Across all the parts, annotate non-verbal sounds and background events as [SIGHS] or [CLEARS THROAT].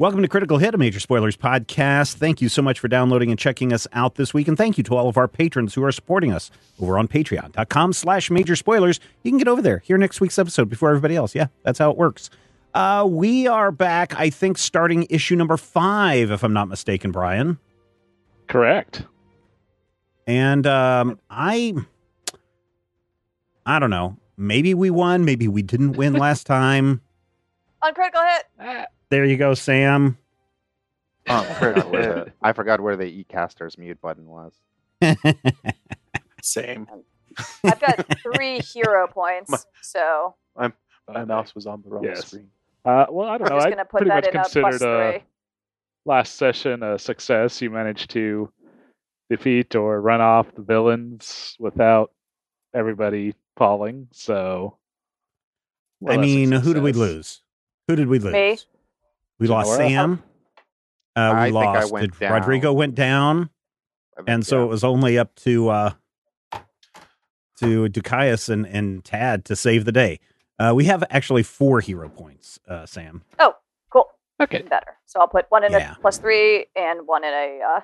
Welcome to Critical Hit, a Major Spoilers podcast. Thank you so much for downloading and checking us out this week. And thank you to all of our patrons who are supporting us over on patreon.com slash major spoilers. You can get over there, hear next week's episode before everybody else. Yeah, that's how it works. Uh, we are back, I think, starting issue number five, if I'm not mistaken, Brian. Correct. And um, I, I don't know. Maybe we won. Maybe we didn't win last [LAUGHS] time. On critical hit. There you go, Sam. Oh, [LAUGHS] I forgot where the, I forgot where the eCaster's mute button was. [LAUGHS] Same. I've got [LAUGHS] three hero points, so My mouse was on the wrong Yes. screen. Uh, well, I don't we're know. just I gonna put pretty that much in a plus considered uh, three. last session a success. You managed to defeat or run off the villains without everybody falling. So, more I or less a mean, who did we lose? Who did we lose? Me. We lost Sam. Uh, we I think I lost. went did Rodrigo went down, I and so yeah. it was only up to uh, to Ducaius and, and Tad to save the day. Uh, we have actually four hero points, uh, Sam. Oh, cool. Okay. Even better. So I'll put one in Yeah. a plus three and one in a uh,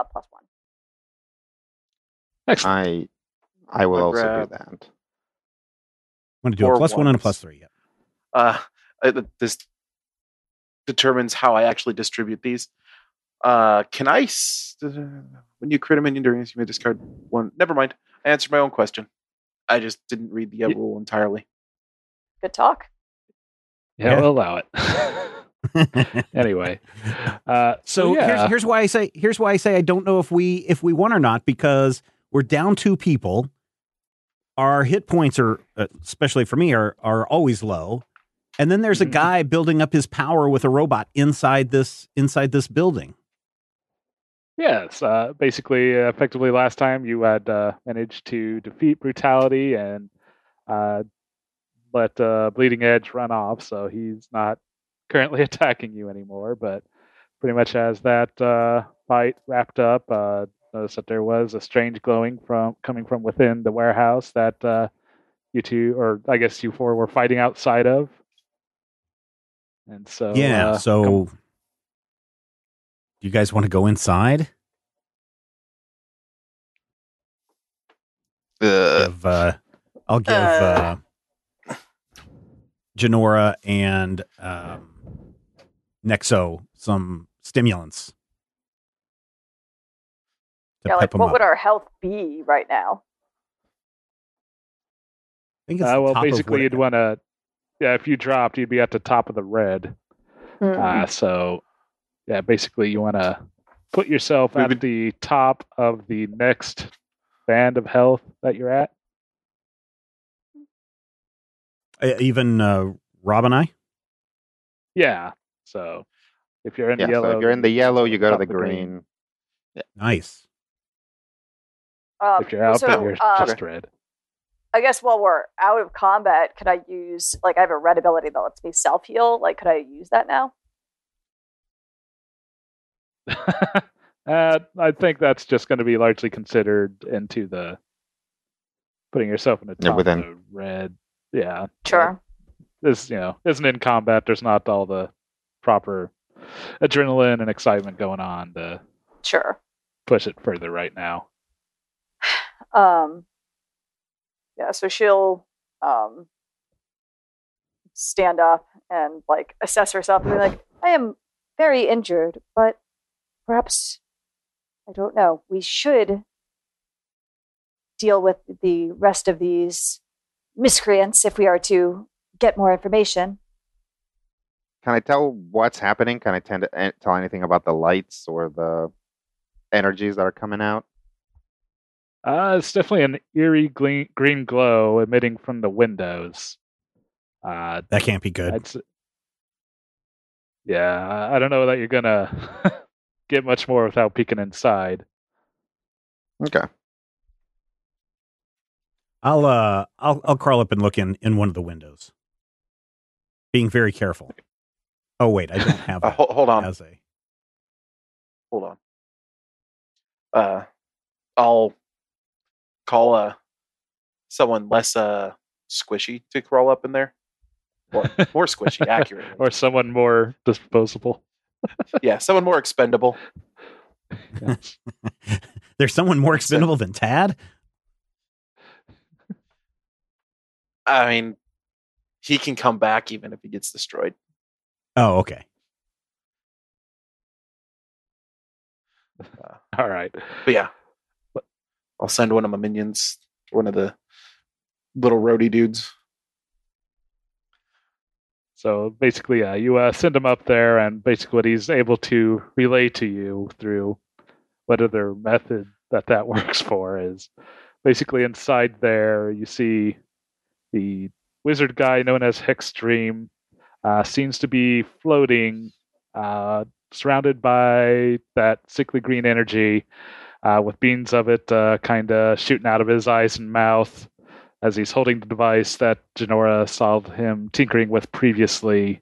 a plus one. Excellent. I I will I'll also grab- do that. I'm going to do a Four plus one and a plus three. Yeah. Uh, I- this determines how I actually distribute these. Uh, can I, s- when you create a minion during this, you may discard one. Never mind. I answered my own question. I just didn't read the uh, rule entirely. Good talk. Yeah, Yeah. we'll allow it. [LAUGHS] anyway, uh, So yeah. here's here's why I say here's why I say I don't know if we if we won or not because we're down two people. Our hit points are, uh, especially for me, are are always low, and then there's a Mhm. guy building up his power with a robot inside this inside this building. Yes, uh, basically, uh, effectively, last time you had uh, managed to defeat brutality and uh, let uh, Bleeding Edge run off, so he's not currently [LAUGHS] attacking you anymore. But pretty much as that uh, fight wrapped up, uh, noticed that there was a strange glowing from coming from within the warehouse that uh, you two, or I guess you four, were fighting outside of. And so, yeah. uh, so, com- do you guys want to go inside? Uh, Give, uh, I'll give Uh. uh, Janora and um, Nexo some stimulants. Yeah, like what up. would our health be right now? I think it's uh, well, basically, you'd want to, yeah, if you dropped, you'd be at the top of the red. Hmm. Uh, so, yeah, basically, you want to put yourself We at would- the top of the next band of health that you're at. Uh, even uh, Rob and I. Yeah. So, If you're in Yeah, the yellow, so if you're in the yellow, you go to the the green. green. Nice. Uh, Nice. Um, If you're out, so, then you're um, just red. I guess while we're out of combat, could I use like I have a red ability that lets me self heal? Like, could I use that now? [LAUGHS] uh, I think that's just going to be largely considered into the putting yourself in a top within. of the red. Yeah, Sure. this you know isn't in combat. There's not all the proper adrenaline and excitement going on to Sure. push it further right now. [SIGHS] Um, yeah, so she'll um, stand up and like assess herself and be like, I am very injured, but perhaps, I don't know, we should deal with the rest of these miscreants if we are to get more information. Can I tell what's happening? Can I tend to eh, tell anything about the lights or the energies that are coming out? Uh, it's definitely an eerie green, green glow emitting from the windows. Uh, That can't be good. I'd yeah, I- I don't know that you're gonna [LAUGHS] get much more without peeking inside. Okay. I'll uh I'll I'll crawl up and look in in one of the windows. Being very careful. Oh wait, I don't have [LAUGHS] Uh, hold, hold on. as a Hold on. Uh, I'll call uh someone less uh squishy to crawl up in there. Or [LAUGHS] more squishy, accurate. or someone more disposable. yeah, someone more expendable. [LAUGHS] There's someone more expendable than Tad? I mean, he can come back even if he gets destroyed. Oh, okay. All right. But yeah, I'll send one of my minions, one of the little roadie dudes. So basically, uh, you uh, send him up there, and basically, what he's able to relay to you through whatever method that that [LAUGHS] works for is basically inside there. You see the wizard guy known as Hexstream uh, seems to be floating, uh, surrounded by that sickly green energy, uh, with beams of it uh, kind of shooting out of his eyes and mouth as he's holding the device that Janora saw him tinkering with previously.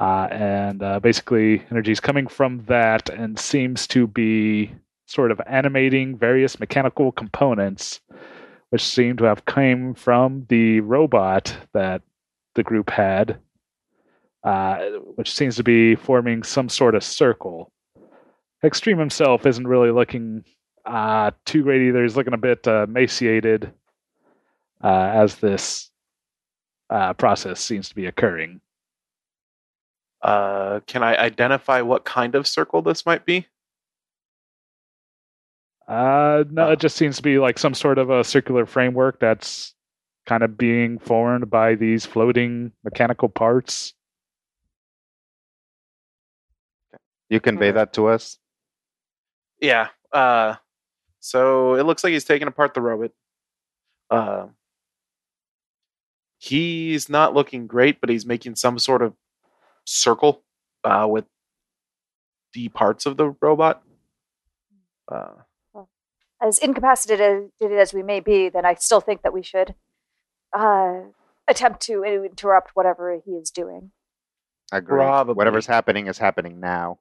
Uh, and uh, basically, energy is coming from that and seems to be sort of animating various mechanical components, which seem to have come from the robot that the group had, uh, which seems to be forming some sort of circle. Hexstream himself isn't really looking uh, too great either. He's looking a bit uh, emaciated uh, as this uh, process seems to be occurring. Uh, can I identify what kind of circle this might be? Uh, no, Oh. it just seems to be like some sort of a circular framework that's kind of being formed by these floating mechanical parts. You convey that to us. Yeah. Uh, so it looks like he's taking apart the robot. Uh, he's not looking great, but he's making some sort of circle uh, with the parts of the robot. Uh, As incapacitated as we may be, then I still think that we should uh, attempt to interrupt whatever he is doing. Agree. Probably. Whatever's happening is happening now.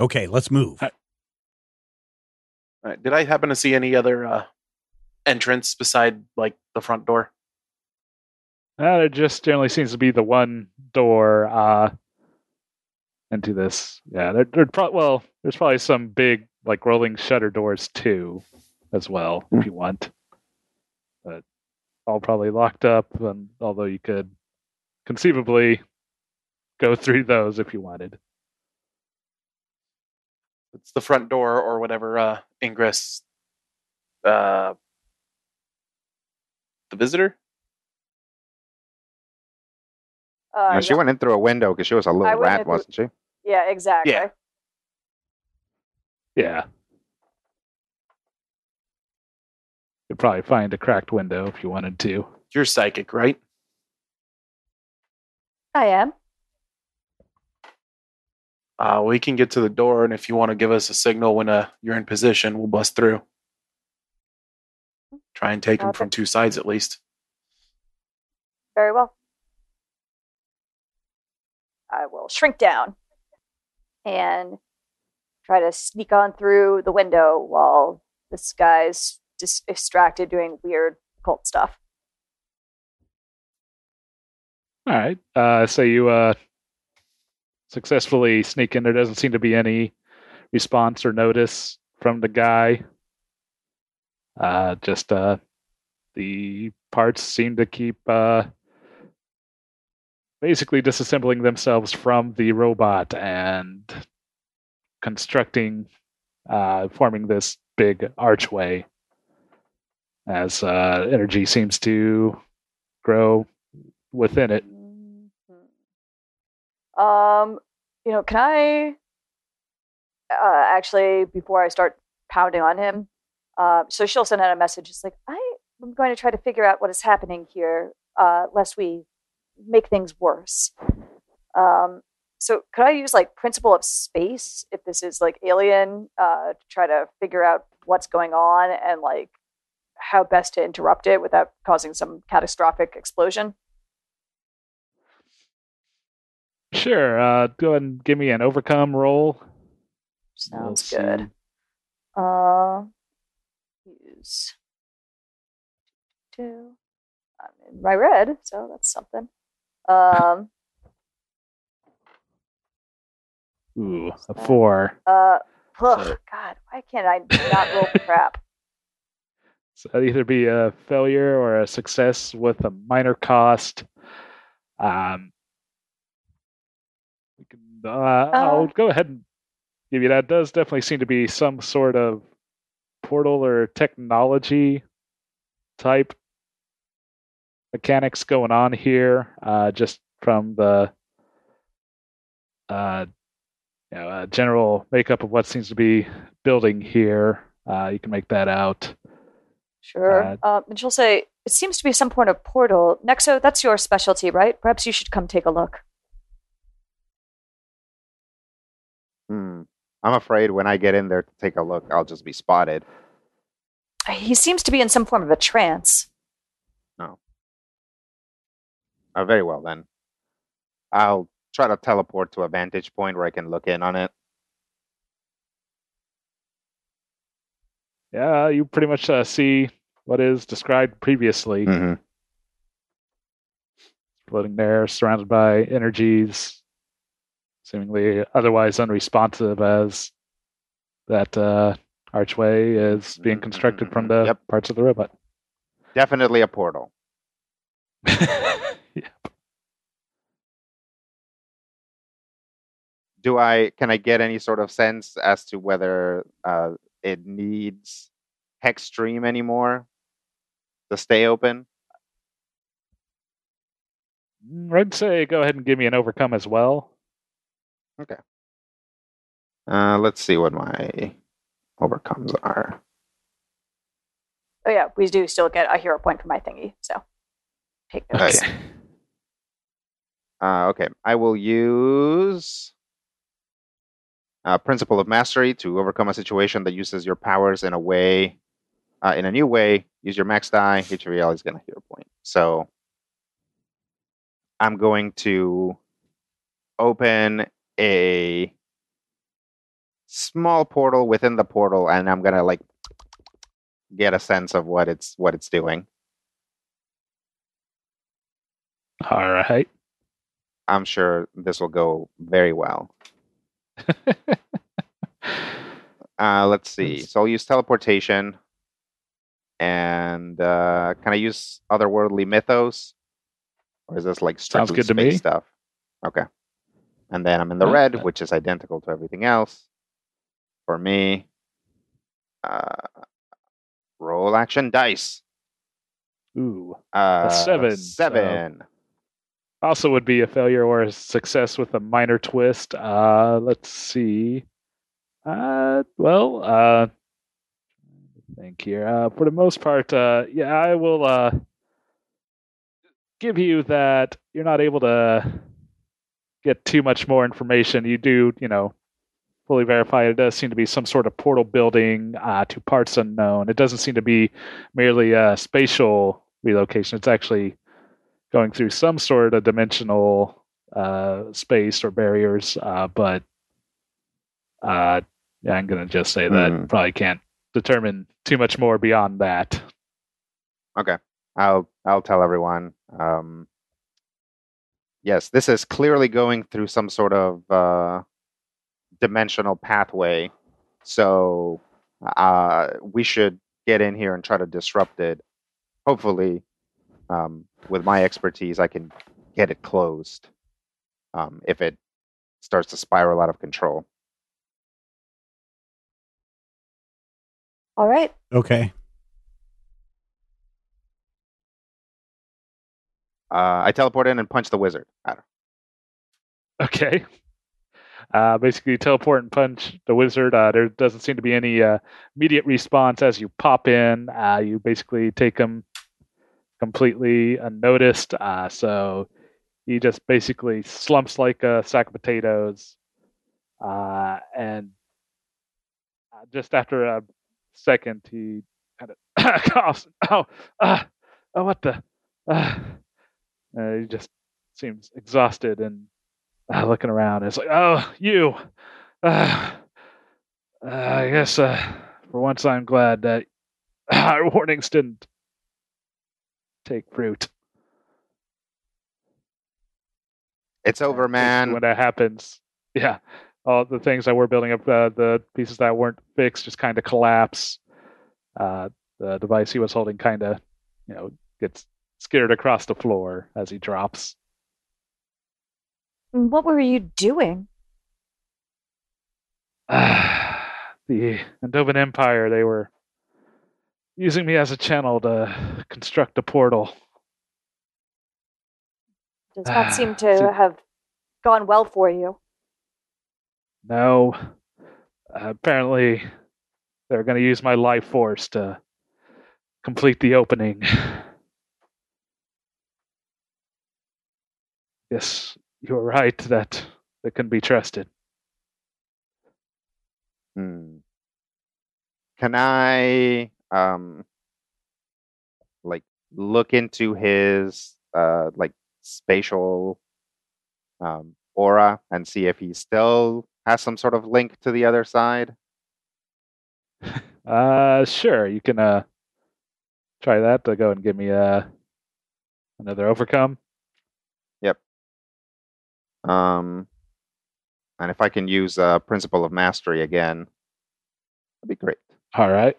Okay, let's move. All right, did I happen to see any other uh, entrance beside like the front door? Uh, there just generally seems to be the one door uh, into this. Yeah, there, there pro- well, there's probably some big like rolling shutter doors too, as well, if you want. But all probably locked up, and although you could conceivably go through those if you wanted. It's the front door or whatever uh, ingress. Uh, the visitor. Uh, No, she yeah. went in through a window because she was a little rat, through- wasn't she? yeah, exactly. Yeah. Yeah. You'd probably find a cracked window if you wanted to. You're psychic, right? I am. Uh, we can get to the door, and if you want to give us a signal when uh, you're in position, we'll bust through. Try and take them from two sides at least. Very well. I will shrink down and try to sneak on through the window while this guy's dis- distracted doing weird cult stuff. All right. Uh, so you uh, successfully sneak in. There doesn't seem to be any response or notice from the guy. Uh, just uh, the parts seem to keep uh, basically disassembling themselves from the robot and constructing, uh, forming this big archway as uh, energy seems to grow within it. Um, you know, can I uh, actually before I start pounding on him? Uh, so she'll send out a message. It's like I am going to try to figure out what is happening here, uh, lest we make things worse. Um, so could I use like principle of space if this is like alien uh, to try to figure out what's going on and like how best to interrupt it without causing some catastrophic explosion? Sure. Uh, go ahead and give me an overcome roll. We'll Sounds good. see. Uh, use two. I'm in my red, so that's something. Um, Ooh, a four. uh, ugh, So- God, why can't I not roll crap? [LAUGHS] [LAUGHS] So that'd either be a failure or a success with a minor cost. Um, can, uh, I'll go ahead and give you that. Does definitely seem to be some sort of portal or technology type mechanics going on here, uh, just from the uh, you know, uh, general makeup of what seems to be building here. Uh, you can make that out. Sure. Uh, Uh, and she'll say, "It seems to be some sort of portal." Nexo, that's your specialty, right? Perhaps you should come take a look. I'm afraid when I get in there to take a look, I'll just be spotted. He seems to be in some form of a trance. Uh, very well then. I'll try to teleport to a vantage point where I can look in on it. Yeah, you pretty much uh, see what is described previously, Mm-hmm. floating there, surrounded by energies, seemingly otherwise unresponsive as that uh, archway is being constructed from the Yep. parts of the robot. Definitely a portal. [LAUGHS] yeah. Do I? Can I get any sort of sense as to whether uh, it needs hex stream anymore to stay open? Mm, I'd say go ahead and give me an overcome as well. Uh, let's see what my overcomes are. Oh yeah, we do still get a hero point for my thingy. So take Oh, notes. yeah. Uh, okay, I will use uh, Principle of Mastery to overcome a situation that uses your powers in a way, uh, in a new way. Use your max die. HVL is going to hero point. So I'm going to open a small portal within the portal, and I'm gonna like get a sense of what it's what it's doing. All right. I'm sure this will go very well. [LAUGHS] Uh, let's see. So I'll use teleportation. And uh, can I use otherworldly mythos? Or is this like Sounds strictly space me. stuff? Okay. And then I'm in the Yeah. red, which is identical to everything else. For me, uh, roll action dice. Ooh. Uh, seven, Seven. Also would be a failure or a success with a minor twist. Uh, let's see. Uh, well, uh, think here. Uh, for the most part, uh, yeah, I will uh, give you that you're not able to get too much more information. You do, you know, fully verify it does seem to be some sort of portal building uh, to parts unknown. It doesn't seem to be merely a spatial relocation. It's actually going through some sort of dimensional uh, space or barriers. Uh, but uh, yeah, I'm gonna just say that Hmm. probably can't determine too much more beyond that. Okay, I'll I'll tell everyone. Um, yes, this is clearly going through some sort of uh, dimensional pathway. So uh, we should get in here and try to disrupt it. Hopefully, um, with my expertise, I can get it closed. Um, if it starts to spiral out of control. All right. Okay. Uh, I teleport in and punch the wizard. [LAUGHS] Okay. Uh, basically, teleport and punch the wizard. Uh, there doesn't seem to be any uh, immediate response as you pop in. Uh, you basically take him completely unnoticed. Uh, so he just basically slumps like a sack of potatoes. And just after a second, he kind of coughs. Oh, oh, what the? Uh, uh, he just seems exhausted and uh, looking around. It's like, oh, you. Uh, uh, I guess uh, for once I'm glad that [LAUGHS] our warnings didn't take fruit. It's over, man. When that happens, yeah, all the things that were building up, the pieces that weren't fixed, just kind of collapse. Uh, the device he was holding kind of, you know, gets scared across the floor as he drops. What were you doing? [SIGHS] the Andovan Empire, they were using me as a channel to construct a portal. Does not Ah, [SIGHS] seem to so- have gone well for you. No, uh, apparently they're going to use my life force to complete the opening. Yes, you're right that they can be trusted. Hmm. Can I um like look into his uh like spatial um aura and see if he still has some sort of link to the other side? Uh, sure, you can uh try that to go and give me uh another overcome. Um and if I can use uh principle of mastery again, that'd be great. All right.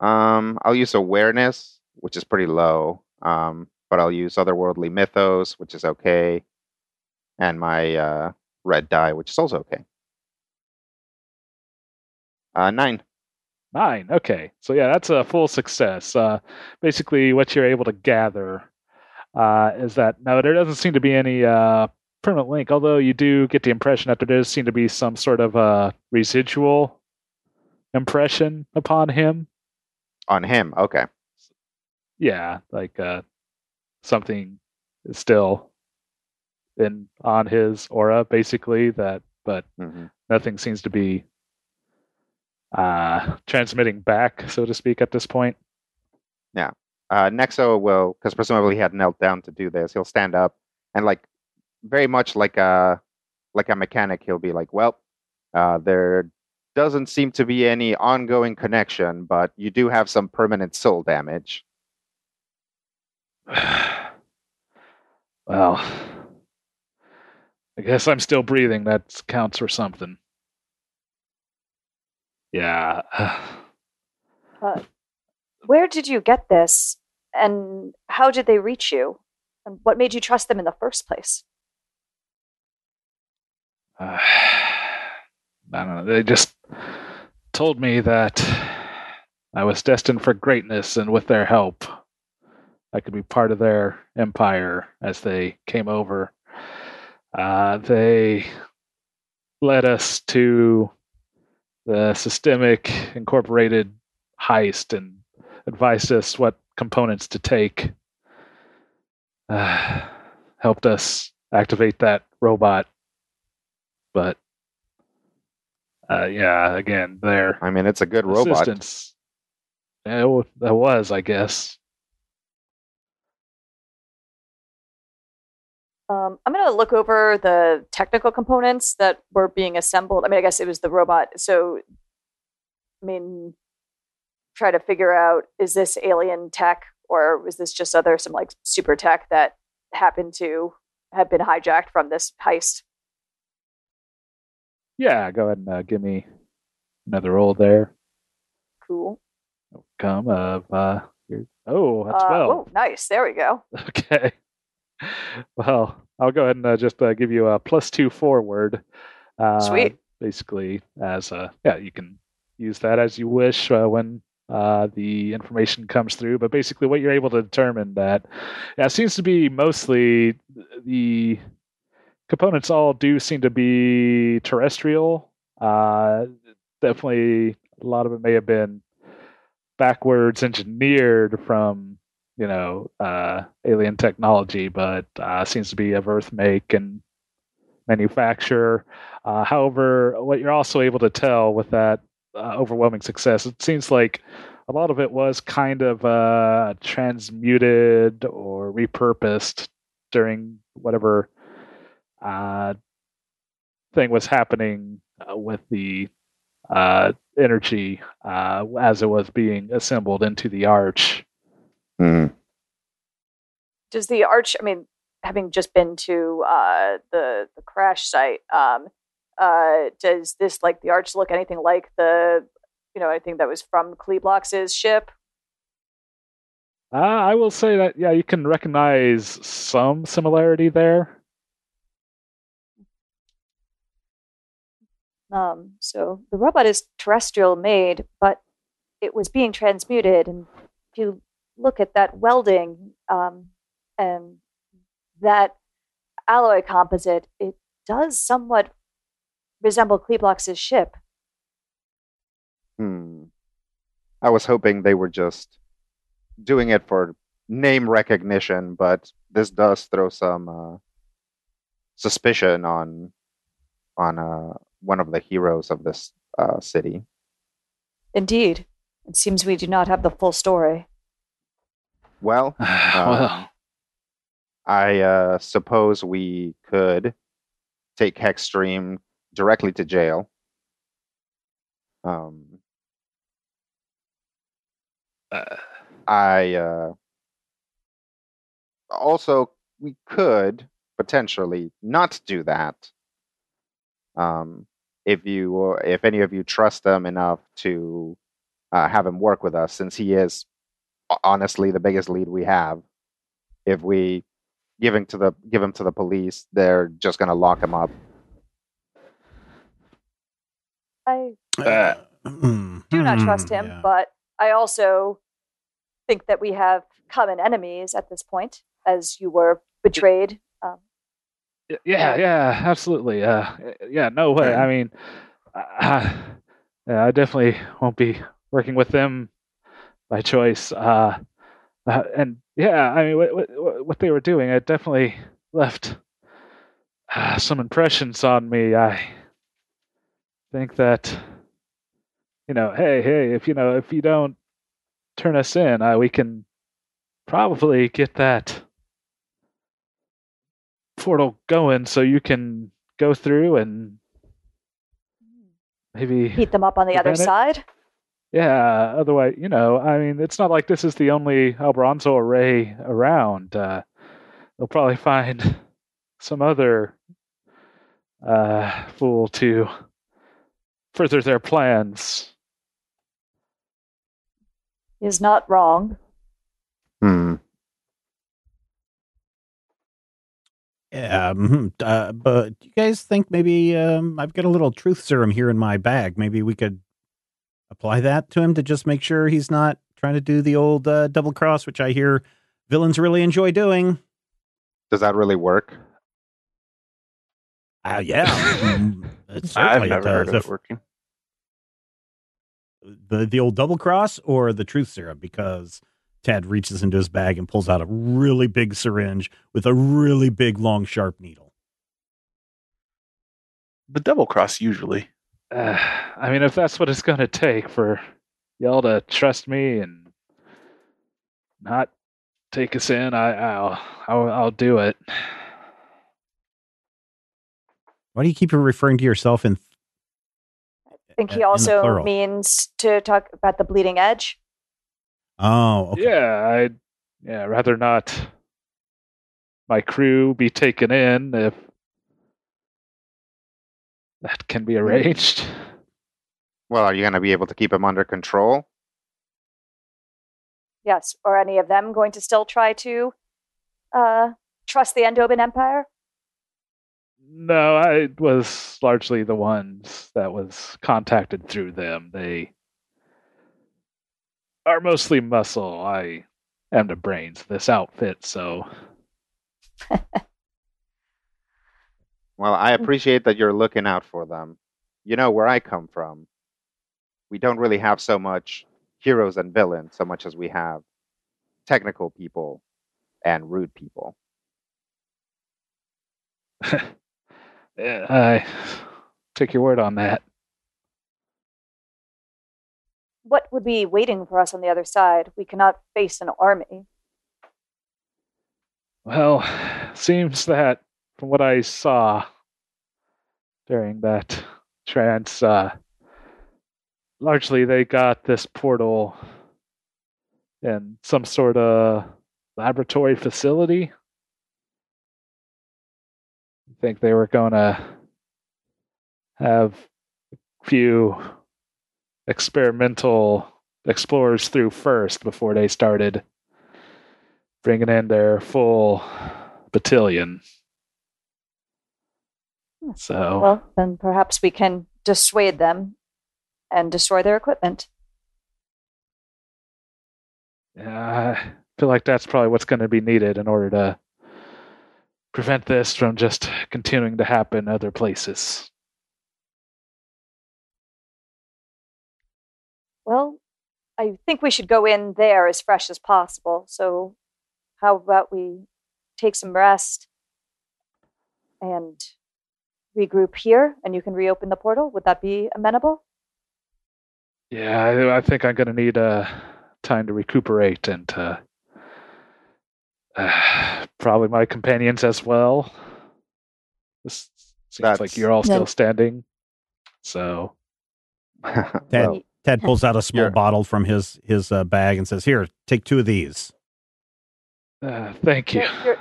Um, I'll use awareness, which is pretty low. Um, but I'll use otherworldly mythos, which is okay, and my uh, red die, which is also okay. Uh, nine. Nine. Okay. So yeah, that's a full success. Uh, basically, what you're able to gather uh, is that no, there doesn't seem to be any uh, permanent link. Although you do get the impression that there does seem to be some sort of uh, residual impression upon him. on him. Okay. Yeah, like uh, something is still in on his aura, basically. That, but hmm nothing seems to be uh, transmitting back, so to speak, at this point. Yeah. Uh, Nexo will, because presumably he had knelt down to do this. He'll stand up and, like, very much like a like a mechanic, he'll be like, "Well, uh, there doesn't seem to be any ongoing connection, but you do have some permanent soul damage." [SIGHS] well, I guess I'm still breathing. That counts for something. Yeah. [SIGHS] Uh, where did you get this? And how did they reach you? And what made you trust them in the first place? [SIGHS] I don't know. They just told me that I was destined for greatness, and with their help, I could be part of their empire as they came over. Uh, they led us to the systemic incorporated heist and advised us what components to take. Uh, [SIGHS] helped us activate that robot. But uh, yeah, again, there. I mean, it's a good robot. assistance. Yeah, it that was, I guess. Um, I'm going to look over the technical components that were being assembled. I mean, I guess it was the robot. So, I mean, try to figure out is this alien tech or was this just other some like super tech that happened to have been hijacked from this heist? Yeah, go ahead and uh, give me another roll there. Cool. Come of uh, your, oh, that's Uh, well. oh, nice. There we go. [LAUGHS] Okay. Well, I'll go ahead and uh, just uh, give you a plus two forward. Uh, Sweet. Basically, as uh, yeah, you can use that as you wish uh, when uh, the information comes through. But basically, what you're able to determine that yeah, it seems to be mostly the components all do seem to be terrestrial. Uh, definitely, a lot of it may have been backwards engineered from you know uh, alien technology, but uh, seems to be of Earth make and manufacture. Uh, however, what you're also able to tell with that uh, overwhelming success, it seems like a lot of it was kind of uh, transmuted or repurposed during whatever uh, thing was happening uh, with the uh, energy uh, as it was being assembled into the arch. Hmm. Does the arch? I mean, having just been to uh, the the crash site, um, uh, does this like the arch look anything like the you know anything that was from Kleeblox's ship? Uh, I will say that yeah, you can recognize some similarity there. Um, so the robot is terrestrial made, but it was being transmuted. And if you look at that welding um, and that alloy composite, it does somewhat resemble Kleeblox's ship. Hmm. I was hoping they were just doing it for name recognition, but this does throw some uh, suspicion on on uh, one of the heroes of this uh, city. Indeed, it seems we do not have the full story. Well, [SIGHS] well, I uh, suppose we could take Hexstream directly to jail. Um, uh, I uh, also we could potentially not do that. Um, if you if any of you trust him enough to uh, have him work with us, since he is honestly the biggest lead we have. If we give him to the give him to the police, they're just gonna lock him up. I Uh, do not trust him, yeah. but I also think that we have common enemies at this point, as you were betrayed. Yeah, yeah, absolutely. Uh, yeah, no way. I mean, uh, yeah, I definitely won't be working with them by choice. Uh, uh, and yeah, I mean, what, what, what they were doing, it definitely left uh, some impressions on me. I think that, you know, hey, hey, if you know, if you don't turn us in, uh, we can probably get that portal going so you can go through and maybe beat them up on the other it? side. yeah otherwise you know i mean it's not like this is the only albronzo array around uh they'll probably find some other uh fool to further their plans Is not wrong. Hmm. Yeah, mhm, uh, but do you guys think maybe um, I've got a little truth serum here in my bag? Maybe we could apply that to him to just make sure he's not trying to do the old uh, double cross, which I hear villains really enjoy doing. Does that really work? Uh, yeah, mm, [LAUGHS] it I've never heard of it working. the the old double cross or the truth serum because Ted reaches into his bag and pulls out a really big syringe with a really big, long, sharp needle. The double cross usually. Uh, I mean, if that's what it's going to take for y'all to trust me and not take us in, I, I'll, I'll, I'll do it. Why do you keep referring to yourself in? I think he also means to talk about the bleeding edge. Oh, okay. Yeah, I, yeah, rather not my crew be taken in if that can be arranged. Well, are you going to be able to keep them under control? Yes. Or any of them going to still try to uh, trust the Endobin Empire? No, I was largely the ones that was contacted through them. They are mostly muscle. I am the brains of this outfit, so [LAUGHS] Well, I appreciate that you're looking out for them. You know where I come from. We don't really have so much heroes and villains, so much as we have technical people and rude people. [LAUGHS] yeah, I take your word on that. What would be waiting for us on the other side? We cannot face an army. Well, seems that from what I saw during that trance, uh, largely they got this portal in some sort of laboratory facility. I think they were going to have a few experimental explorers through first before they started bringing in their full battalion. Hmm. So, Well, then perhaps we can dissuade them and destroy their equipment. yeah, I feel like that's probably what's going to be needed in order to prevent this from just continuing to happen other places. I think we should go in there as fresh as possible. So, how about we take some rest and regroup here and you can reopen the portal? Would that be amenable? Yeah, I, I think I'm going to need uh, time to recuperate and to, uh, [SIGHS] probably my companions as well. This seems like you're all still Yeah. standing. So, Ted, [LAUGHS] Well, Ted pulls out a small You're- bottle from his his uh, bag and says, "Here, take two of these." uh, thank you. Your, your,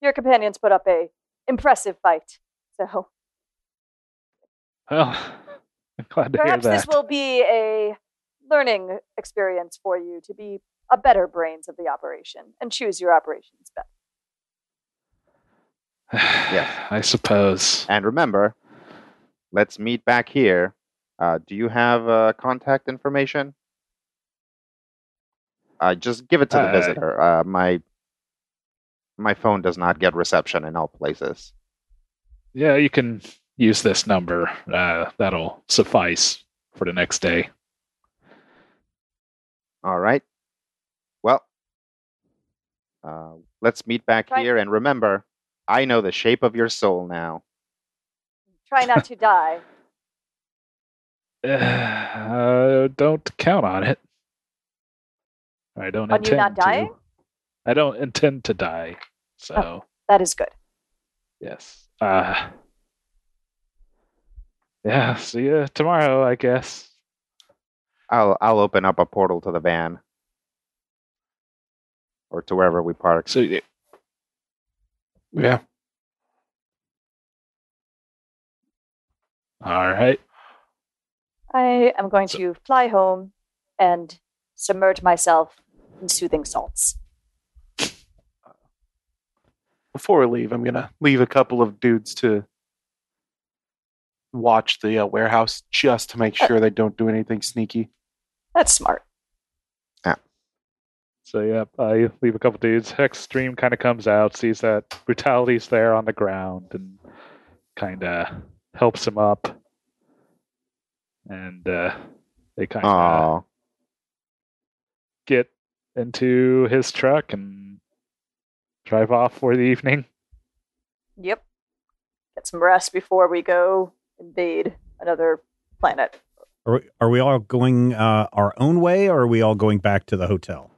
your companions put up a impressive fight. So Well, [LAUGHS] I'm glad to perhaps hear this will be a learning experience for you to be a better brains of the operation and choose your operations better. [SIGHS] Yes. I suppose. and remember, let's meet back here. Uh, do you have uh, contact information? Uh, just give it to the Uh, visitor. Uh, my my phone does not get reception in all places. Yeah, you can use this number. Uh, that'll suffice for the next day. All right. Well, uh, let's meet back Try- here, and remember, I know the shape of your soul now. Try not to die. Uh, don't count on it. I don't On you intend not dying? to. I don't intend to die. So That is good. yes. Uh, yeah. See you tomorrow, I guess. I'll I'll open up a portal to the van, or to wherever we park. So y- Yeah. all right. I am going So- to fly home and submerge myself in soothing salts. Before we leave, I'm gonna leave a couple of dudes to watch the uh, warehouse just to make sure they don't do anything sneaky. That's smart. Yeah. So yeah, I leave a couple dudes. Hex Stream kind of comes out, sees that brutality's there on the ground, and kind of helps him up. And uh, they kind of get into his truck and drive off for the evening. Yep. Get some rest before we go invade another planet. Are we, are we all going uh, our own way, or are we all going back to the hotel?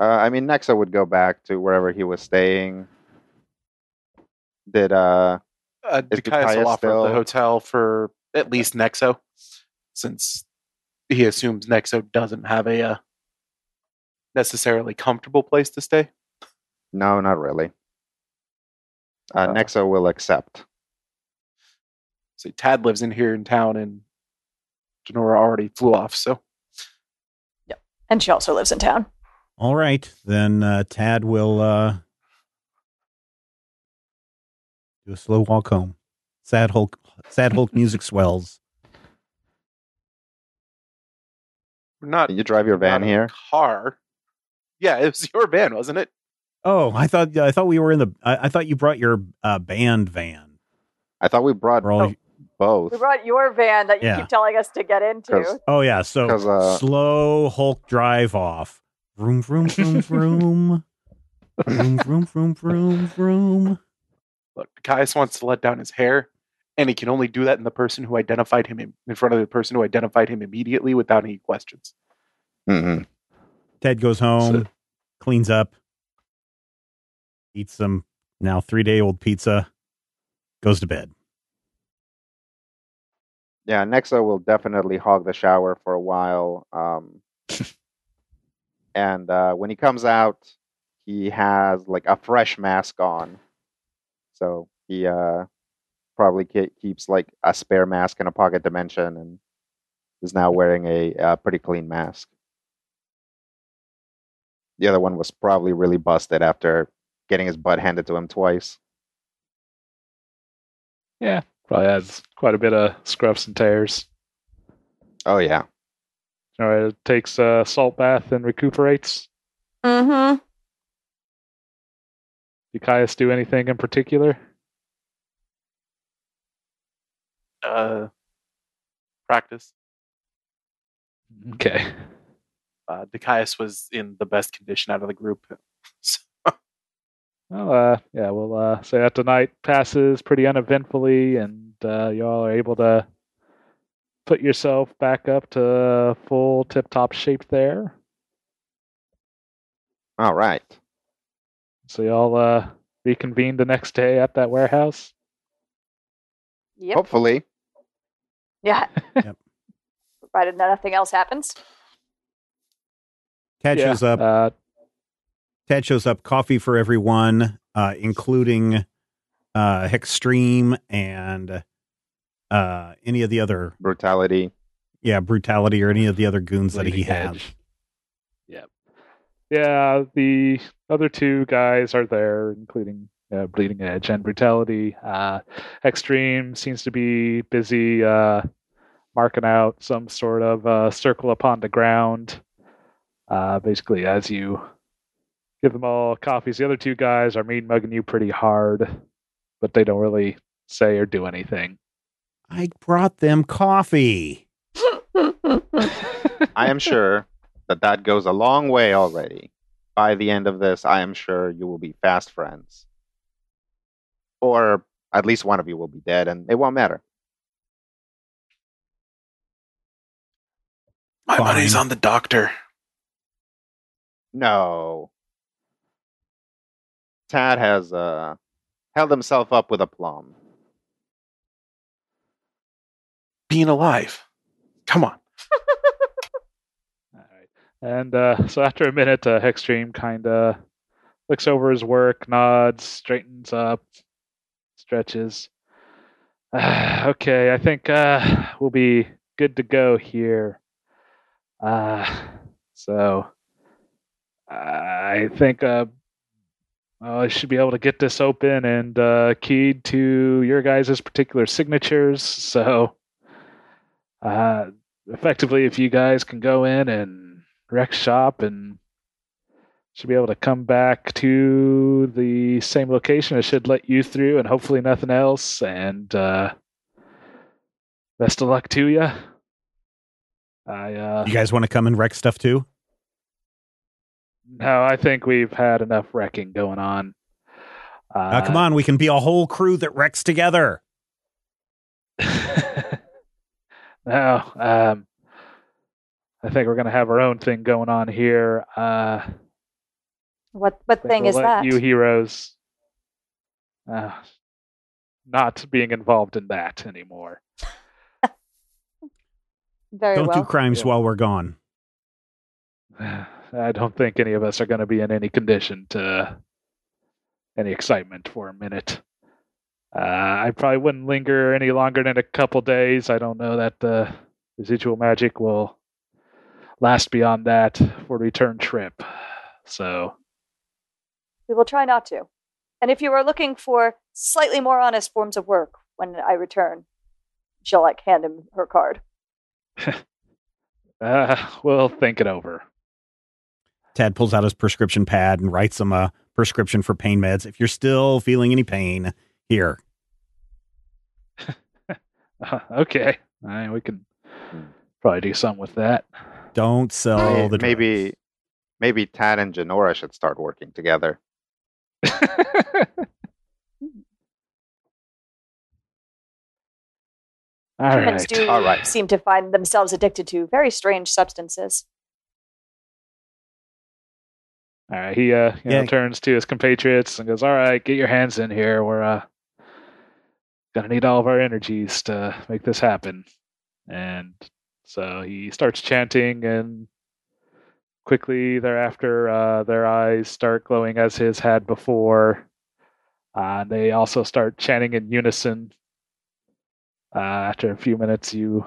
Uh, I mean, Nexa would go back to wherever he was staying. Did uh Uh, Is Dikaius Dikaius will offer still- the hotel for at least Nexa, since he assumes Nexa doesn't have a uh, necessarily comfortable place to stay. no, not really. Uh, Uh, Nexa will accept. So Tad lives in here in town, and Janora already flew off. So Yep. And she also lives in town. All right, then uh, Tad will do a slow walk home. Sad Hulk, sad Hulk music swells. we're not. You drive your van not in a here? Car. Yeah, it was your van, wasn't it? Oh, I thought I thought we were in the. I, I thought you brought your uh, band van. I thought we brought all Oh. you- both. We brought your van that you Yeah. keep telling us to get into. oh yeah, so uh, slow Hulk drive off. Vroom vroom vroom [LAUGHS] vroom. vroom vroom vroom vroom vroom. Look, Dikaius wants to let down his hair, and he can only do that in the person who identified him in, in front of the person who identified him immediately without any questions. Mhm. Ted goes home, So- cleans up, eats some now three day old pizza, goes to bed. Yeah, Nexa will definitely hog the shower for a while. Um, [LAUGHS] and uh, when he comes out, he has like a fresh mask on. So he uh, probably ke- keeps like a spare mask in a pocket dimension and is now wearing a, uh pretty clean mask. The other one was probably really busted after getting his butt handed to him twice. Yeah, probably has quite a bit of scruffs and tears. Oh, yeah. All right, it takes a salt bath and recuperates. Mm-hmm. Dikaius do anything in particular? Uh, practice. Okay. Uh, Dikaius was in the best condition out of the group. So, [LAUGHS] Well, uh, yeah, we'll uh, say that tonight passes pretty uneventfully, and uh, y'all are able to put yourself back up to full tip-top shape there. All right. So y'all uh, reconvene the next day at that warehouse. Yep. Hopefully. Yeah. [LAUGHS] Yep. Provided nothing else happens. Ted Yeah, shows up. Uh, Ted shows up. Coffee for everyone, uh, including uh, Hexstream and uh, any of the other, Brutality. yeah, brutality or any of the other goons that he Bleeding has. Edge. Yep. Yeah, the other two guys are there, including uh, Bleeding Edge and Brutality. Uh, Hexstream seems to be busy uh, marking out some sort of uh, circle upon the ground. Uh, basically, as you give them all coffees, the other two guys are mean mugging you pretty hard, but they don't really say or do anything. I brought them coffee. [LAUGHS] I am sure that that goes a long way already. By the end of this, I am sure you will be fast friends. Or at least one of you will be dead, and it won't matter. my Fine. money's on the doctor. No. Tad has uh, held himself up with aplomb. Being alive. Come on. And uh, so after a minute, uh, Hexstream kind of looks over his work, nods, straightens up, stretches. [SIGHS] okay, I think uh, we'll be good to go here. Uh, so I think uh, I should be able to get this open and uh, keyed to your guys' particular signatures. So uh, effectively, if you guys can go in and wreck shop and should be able to come back to the same location, it should let you through and hopefully nothing else. And uh, best of luck to you. I uh, You guys want to come and wreck stuff too? no, I think we've had enough wrecking going on. Uh, Uh, come on, we can be a whole crew that wrecks together. [LAUGHS] no, um, I think we're gonna have our own thing going on here. Uh, What what thing we'll is let that? You heroes, uh, not being involved in that anymore. [LAUGHS] Very Don't well. do crimes Yeah. while we're gone. [SIGHS] I don't think any of us are going to be in any condition to any excitement for a minute. Uh, I probably wouldn't linger any longer than a couple days. I don't know that the residual magic will last beyond that for the return trip. So, We will try not to. And if you are looking for slightly more honest forms of work when I return, she'll like hand him her card. [LAUGHS] uh, we'll think it over. Tad pulls out his prescription pad and writes him a prescription for pain meds. If you're still feeling any pain, here. [LAUGHS] Uh, okay, All right, we can probably do something with that. Don't sell May- the drugs. maybe maybe Tad and Janora should start working together. All [LAUGHS] Humans right. do All right. seem to find themselves addicted to very strange substances. All right, he uh, you know, turns to his compatriots and goes, "All right, get your hands in here. We're uh, gonna need all of our energies to make this happen." And so he starts chanting, and quickly thereafter, uh, their eyes start glowing as his had before. Uh, and they also start chanting in unison. Uh, after a few minutes, you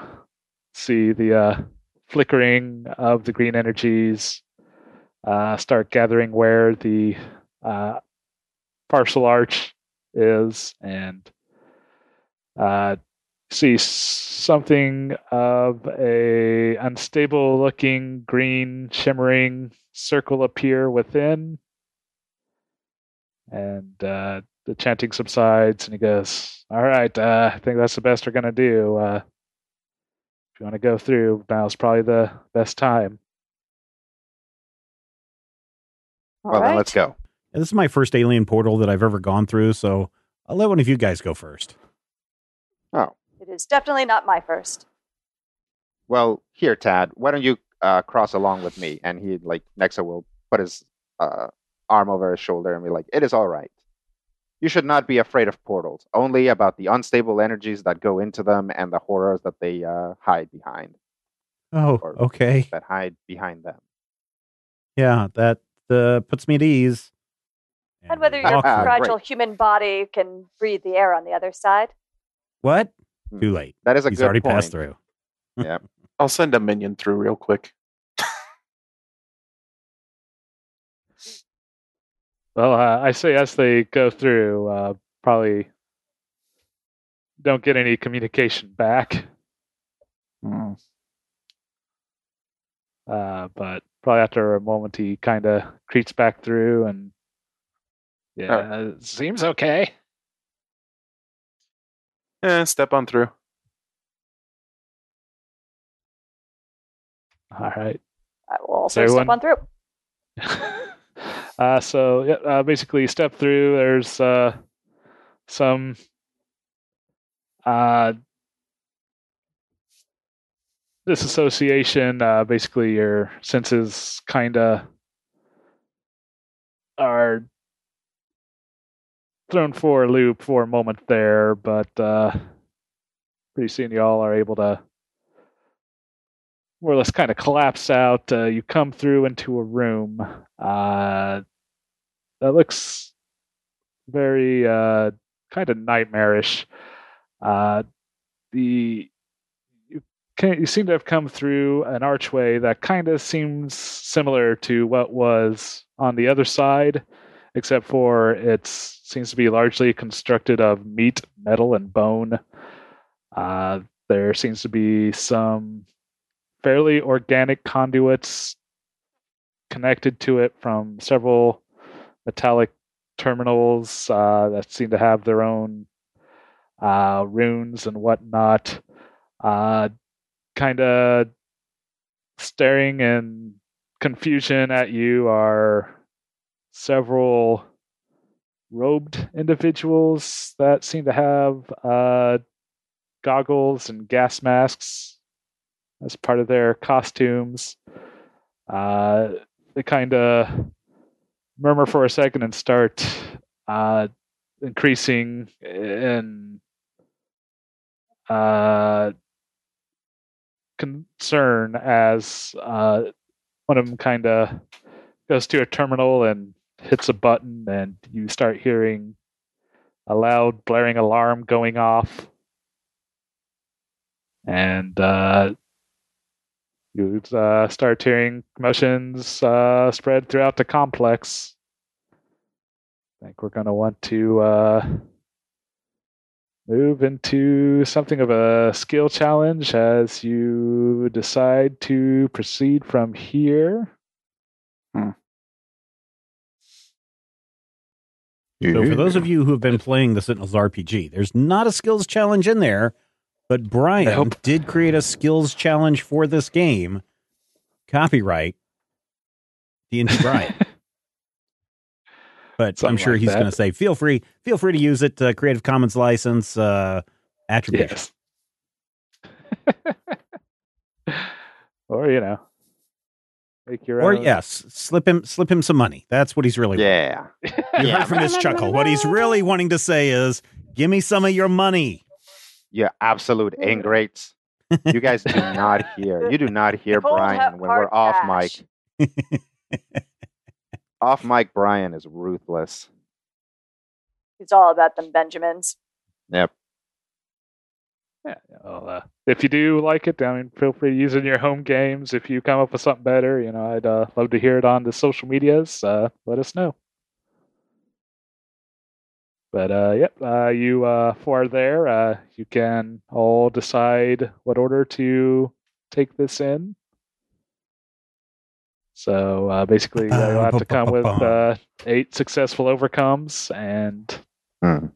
see the uh, flickering of the green energies uh, start gathering where the uh, parcel arch is and see something of a unstable looking green shimmering circle appear within and uh, the chanting subsides and he goes all right uh, i think that's the best we're going to do uh, if you want to go through now's probably the best time All well, then let's go. This is my first alien portal that I've ever gone through, so I'll let one of you guys go first. Oh, It is definitely not my first. well, here, Tad. Why don't you uh, cross along with me? And he, like, Nexa will put his uh, arm over his shoulder and be like, "It is all right. You should not be afraid of portals. Only about the unstable energies that go into them and the horrors that they uh, hide behind. Oh, Or- okay. That hide behind them. Yeah, that uh, puts me at ease. And whether your walk Ah, great. fragile human body can breathe the air on the other side. What? Hmm. Too late. That is a He's good already point. passed through. Yeah. [LAUGHS] I'll send a minion through real quick. Well, uh, I say as they go through, uh, probably don't get any communication back, Hmm. uh, but probably after a moment he kind of creeps back through and yeah, it seems okay. Eh, step on through. All right. I will also Everyone- step on through. [LAUGHS] uh, so yeah, uh, basically, step through. There's uh, some uh, disassociation. Uh, basically, your senses kind of are thrown for a loop for a moment there, but uh, pretty soon you all are able to more or less kind of collapse out. Uh, you come through into a room uh, that looks very uh, kind of nightmarish. Uh, the you, you seem to have come through an archway that kind of seems similar to what was on the other side, except for it seems to be largely constructed of meat, metal, and bone. Uh, there seems to be some fairly organic conduits connected to it from several metallic terminals uh, that seem to have their own uh, runes and whatnot. Uh, kind of staring in confusion at you are several robed individuals that seem to have uh, goggles and gas masks as part of their costumes. Uh, they kind of murmur for a second and start uh, increasing in uh, concern as uh, one of them kind of goes to a terminal and hits a button, and you start hearing a loud blaring alarm going off. And uh, you uh, start hearing commotions uh, spread throughout the complex. I think we're going to want to uh, move into something of a skill challenge as you decide to proceed from here. So, for those of you who have been playing the Sentinels RPG, there's not a skills challenge in there, but Brian did create a skills challenge for this game. Copyright D&D [LAUGHS] Brian. But I'm sure like he's going to say, "Feel free, feel free to use it. Uh, Creative Commons license, uh, attribution." Yes. [LAUGHS] or, you know, Or own. yes, slip him, slip him some money. That's what he's really. Yeah. You Yeah. heard from his chuckle. What he's really wanting to say is, "Give me some of your money." You absolute ingrates. You guys do not hear. You do not hear [LAUGHS] Brian when we're off cash. mic. Off mic, Brian is ruthless. It's all about them Benjamins. Yep. Yeah, well, uh, if you do like it, I mean, feel free to use it in your home games. If you come up with something better, you know, I'd uh, love to hear it on the social medias. Uh, let us know. But uh, yep, uh, you uh, four are there. Uh, you can all decide what order to take this in. So uh, basically, uh, you'll have to come with uh, eight successful overcomes, and Hmm.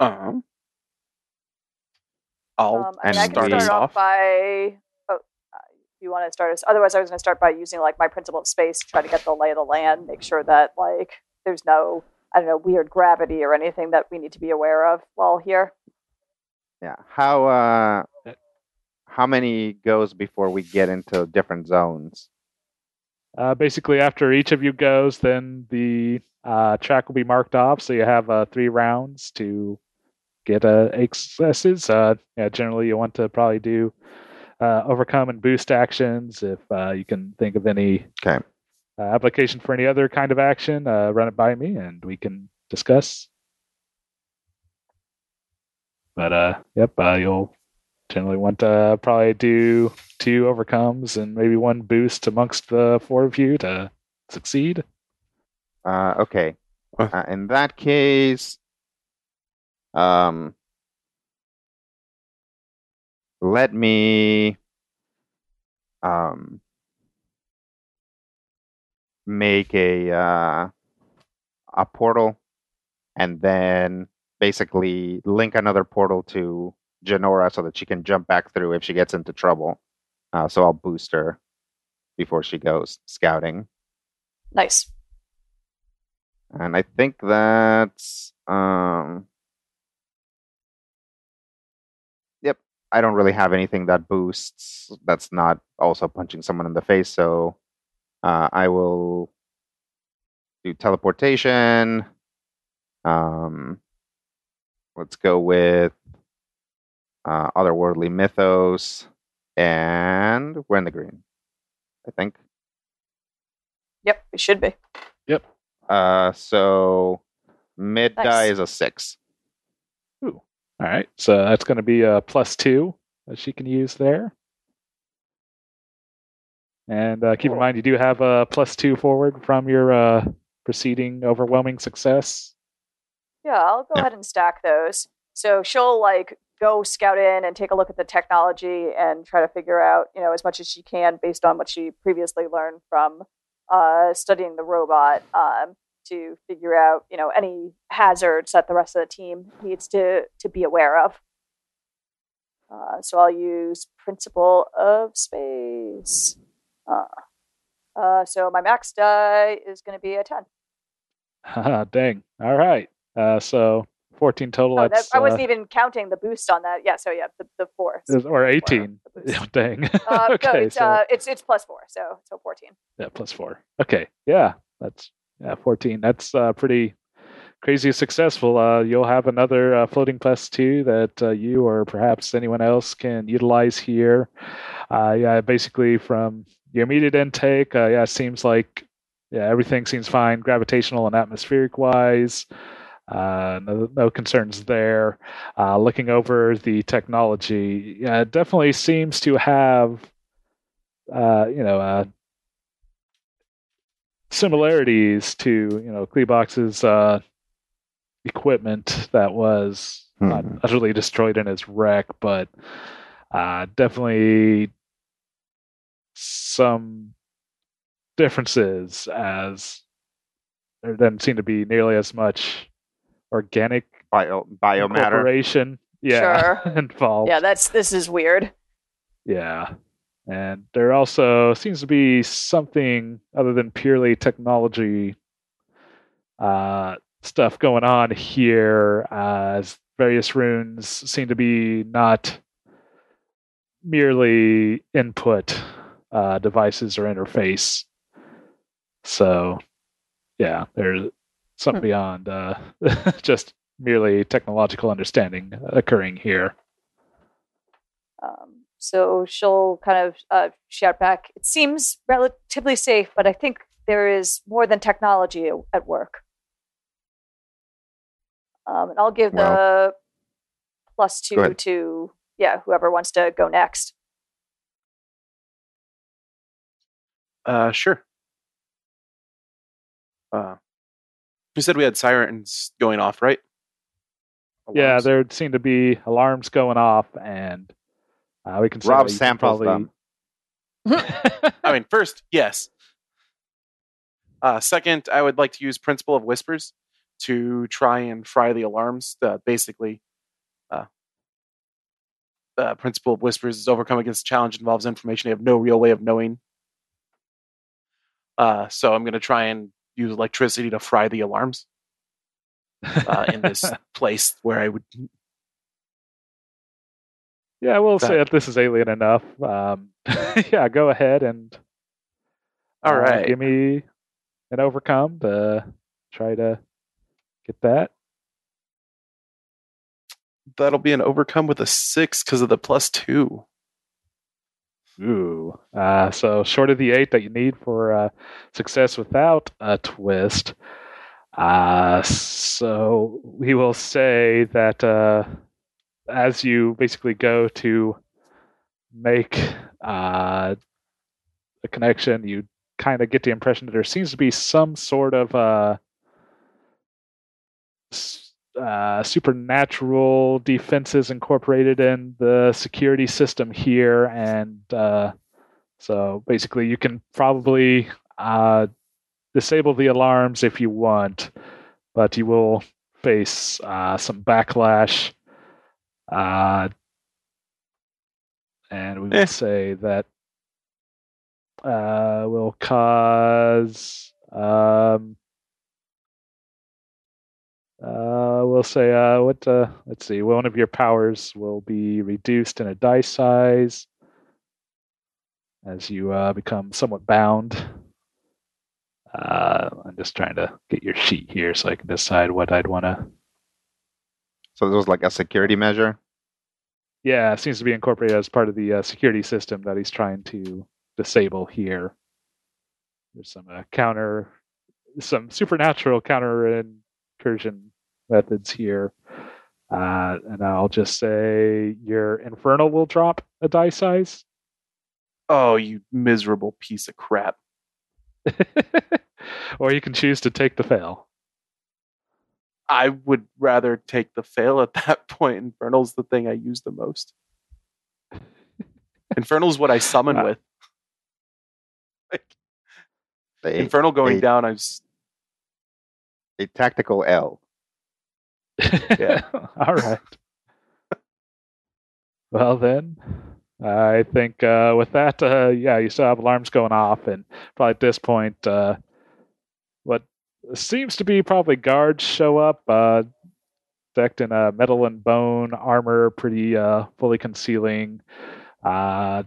Um, I'll Um, I mean, I can we- start off by. Oh, uh, you want to start us? Otherwise, I was going to start by using like my principle of space to try to get the lay of the land, make sure that like there's no I don't know weird gravity or anything that we need to be aware of while here. Yeah. How uh how many goes before we get into different zones? Uh, basically, after each of you goes, then the uh, track will be marked off. So you have uh, three rounds to get uh, eight successes. Uh, yeah, generally, you want to probably do uh, overcome and boost actions. If uh, you can think of any Okay. uh, application for any other kind of action, uh, run it by me and we can discuss. But uh, yep, uh, you'll generally want to probably do two overcomes and maybe one boost amongst the four of you to succeed. Uh okay. In that case um let me um make a uh a portal and then basically link another portal to Janora so that she can jump back through if she gets into trouble. Uh, so I'll boost her before she goes scouting. Nice. And I think that's um I don't really have anything that boosts that's not also punching someone in the face, so uh, I will do teleportation. Um let's go with uh otherworldly mythos and we're in the green. I think. Yep, it should be. Yep. Uh so mid die Nice. is a six. All right, so that's going to be a plus two that she can use there. And uh, keep in mind, you do have a plus two forward from your uh, preceding overwhelming success. Yeah, I'll go Yeah. ahead and stack those. So she'll like go scout in and take a look at the technology and try to figure out, you know, as much as she can based on what she previously learned from uh, studying the robot um, to figure out, you know, any hazards that the rest of the team needs to to be aware of. Uh, so I'll use Principle of Space. Uh, uh, so my max die is going to be a 10. [LAUGHS] Dang. All right. Uh, so 14 total. Oh, that, I wasn't uh, even counting the boost on that. Yeah, so yeah, the, the four. or 18. The boost. [LAUGHS] Yeah, Dang. Uh, no, [LAUGHS] okay. it's, so uh, it's it's plus four, so so 14. yeah, plus four. Okay. Yeah. That's yeah, 14. That's uh, pretty crazy successful. Uh, you'll have another uh, floating plus two that uh, you or perhaps anyone else can utilize here. Uh, yeah, basically from your immediate intake, uh, yeah, seems like yeah, everything seems fine, gravitational and atmospheric wise. Uh, no, no concerns there. Looking over the technology, yeah, it definitely seems to have, you know, similarities to you know Kleebox's uh, equipment that was not Mhm. utterly destroyed in its wreck, but uh, definitely some differences as there doesn't seem to be nearly as much organic Bio, biomatter. incorporation yeah [LAUGHS] involved Yeah, that's this is weird. yeah. And there also seems to be something other than purely technology uh, stuff going on here, uh, as various runes seem to be not merely input uh, devices or interface. So, yeah, there's something Hmm. beyond uh, [LAUGHS] just merely technological understanding occurring here. Um, so she'll kind of uh, shout back. It seems relatively safe, but I think there is more than technology at, at work. Um, and I'll give Well- the two to yeah whoever wants to go next. Uh, sure. Uh, you said we had sirens going off, right? Yeah, Alarms. there seem to be alarms going off, and uh, we can Rob samples probably... [LAUGHS] I mean, first, yes. Uh, second, I would like to use Principle of Whispers to try and fry the alarms. Uh, basically, uh, uh, Principle of Whispers is overcome against a challenge involves information they have no real way of knowing. Uh, so I'm going to try and use electricity to fry the alarms uh, in this [LAUGHS] place where I would. Yeah, we'll say That- that this is alien enough. Um, [LAUGHS] yeah, go ahead and All uh, right. give me an overcome to try to get that. That'll be an overcome with a six because of the plus two. Ooh. Uh, so short of the eight that you need for uh, success without a twist. Uh, so we will say that uh, as you basically go to make uh, a connection, you kind of get the impression that there seems to be some sort of uh, uh, supernatural defenses incorporated in the security system here, and uh, so basically you can probably uh, disable the alarms if you want, but you will face uh, some backlash. Uh, and we will Eh. say that uh, will cause um, uh, we'll say uh, what uh, let's see one of your powers will be reduced in a die size as you uh, become somewhat bound uh, i'm just trying to get your sheet here so i can decide what i'd want to So this was like a security measure. yeah it seems to be incorporated as part of the uh, security system that he's trying to disable here there's some uh, counter some supernatural counter incursion methods here uh, and i'll just say your infernal will drop a die size Oh, you miserable piece of crap. [LAUGHS] or you can choose to take the fail I would rather take the fail at that [LAUGHS] point. Infernal's the thing I use the most. Infernal's what I summon Uh, with. [LAUGHS] Like, A, Infernal going a- down, I just a tactical L. [LAUGHS] Yeah. all right Well, then, I think uh, with that, uh, yeah, you still have alarms going off, and probably at this point, uh, what seems to be probably guards show up, uh, decked in a metal and bone armor, pretty uh, fully concealing, uh,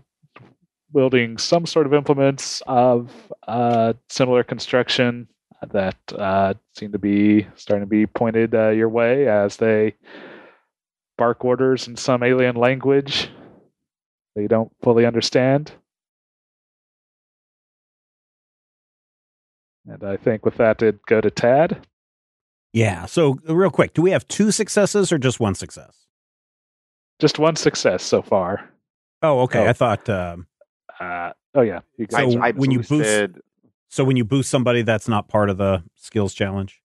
wielding some sort of implements of uh, similar construction that uh, seem to be starting to be pointed uh, your way as they bark orders in some alien language you don't fully understand. And I think with that, it'd go to Tad. Yeah. So, real quick, do we have two successes or just one success? Just one success so far. Oh, okay. Oh. I thought. Um, Uh, oh yeah, you So I, I when you boost- boosted, so when you boost somebody, that's not part of the skills challenge.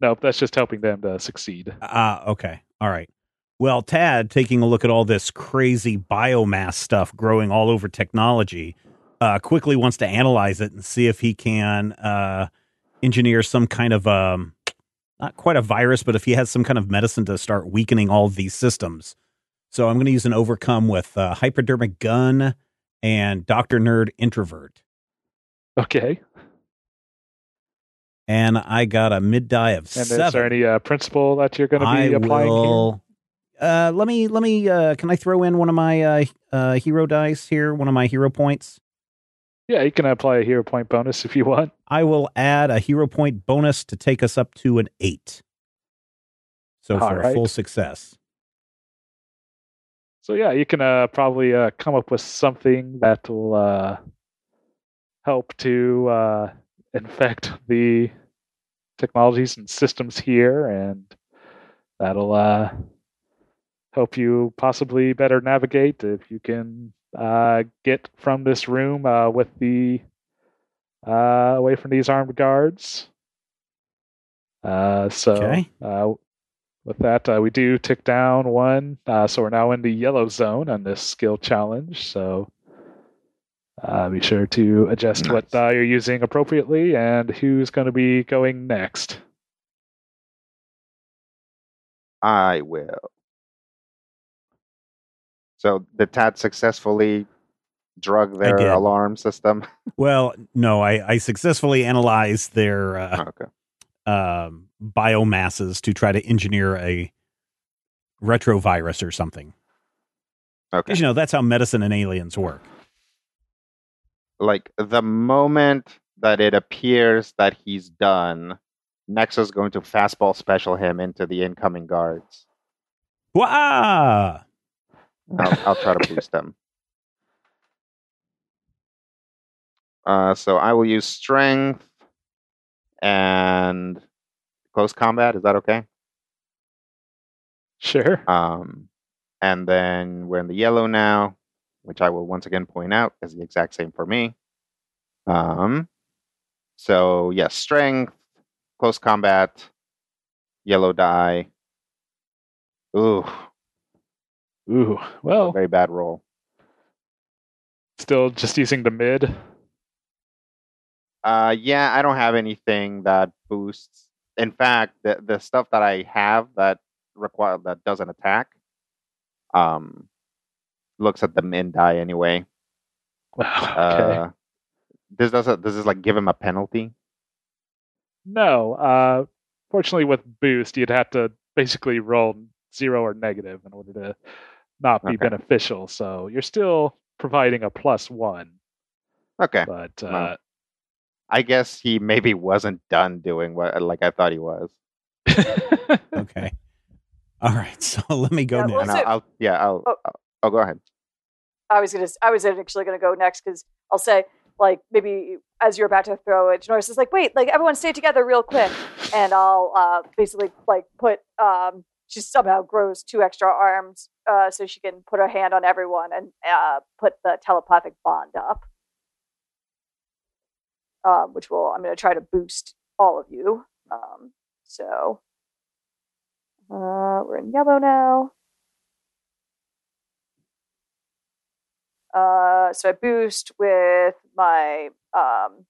nope. That's just helping them to succeed. Ah, okay. All right. Well, Tad, taking a look at all this crazy biomass stuff growing all over technology, uh, quickly wants to analyze it and see if he can uh, engineer some kind of um, not quite a virus, but if he has some kind of medicine to start weakening all of these systems. So I'm going to use an overcome with uh, hypodermic gun and Doctor Nerd introvert, Okay. and I got a mid die of And seven. is there any uh, principle that you're going to be I applying here? will. Uh, let me let me. Uh, can I throw in one of my uh, uh, hero dice here? One of my hero points. Yeah, you can apply a hero point bonus if you want. I will add a hero point bonus to take us up to an eight. So All for a full success. So yeah, you can uh, probably uh, come up with something that will uh, help to uh, infect the technologies and systems here, and that'll uh, help you possibly better navigate if you can uh, get from this room uh, with the uh, away from these armed guards. Uh, so Okay. uh, with that, uh, we do tick down one. Uh, so we're now in the yellow zone on this skill challenge. So uh, be sure to adjust what Nice. uh, you're using appropriately and who's going to be going next. I will. So the Tad successfully drug their alarm system. [LAUGHS] Well, no, I, I successfully analyzed their uh, okay. um, biomasses to try to engineer a retrovirus or something. Okay. Because you know that's how medicine and aliens work. Like the moment that it appears that he's done, Nexus is going to fastball special him into the incoming guards. Wah! I'll, I'll try to [LAUGHS] boost them. Uh, so I will use strength and close combat. Is that okay? Sure. Um, and then we're in the yellow now, which I will once again point out is the exact same for me. Um, so yes, strength, close combat, yellow die. Ooh, Ooh. Well, very bad roll. still just using the mid. Uh, yeah, I don't have anything that boosts. In fact, the the stuff that I have that require that doesn't attack, um, looks at the min die anyway. Wow. [SIGHS] okay. Uh, this doesn't. This is like give him a penalty. No. Uh, fortunately, with boost, you'd have to basically roll zero or negative in order to not be Okay. beneficial. So you're still providing a plus one, Okay, but uh, Well. I guess he maybe wasn't done doing what like I thought he was. Okay. All right. [LAUGHS] So let me go Yeah, now. well, And I'll, I'll yeah I'll, Oh. I'll oh go ahead. I was gonna. I was actually gonna go next because I'll say like maybe as you're about to throw it, Janoris is like, wait, like everyone stay together real quick, and I'll uh, basically like put. Um, she somehow grows two extra arms uh, so she can put her hand on everyone and uh, put the telepathic bond up, um, which will I'm going to try to boost all of you. Um, so uh, we're in yellow now. Uh, so I boost with my um,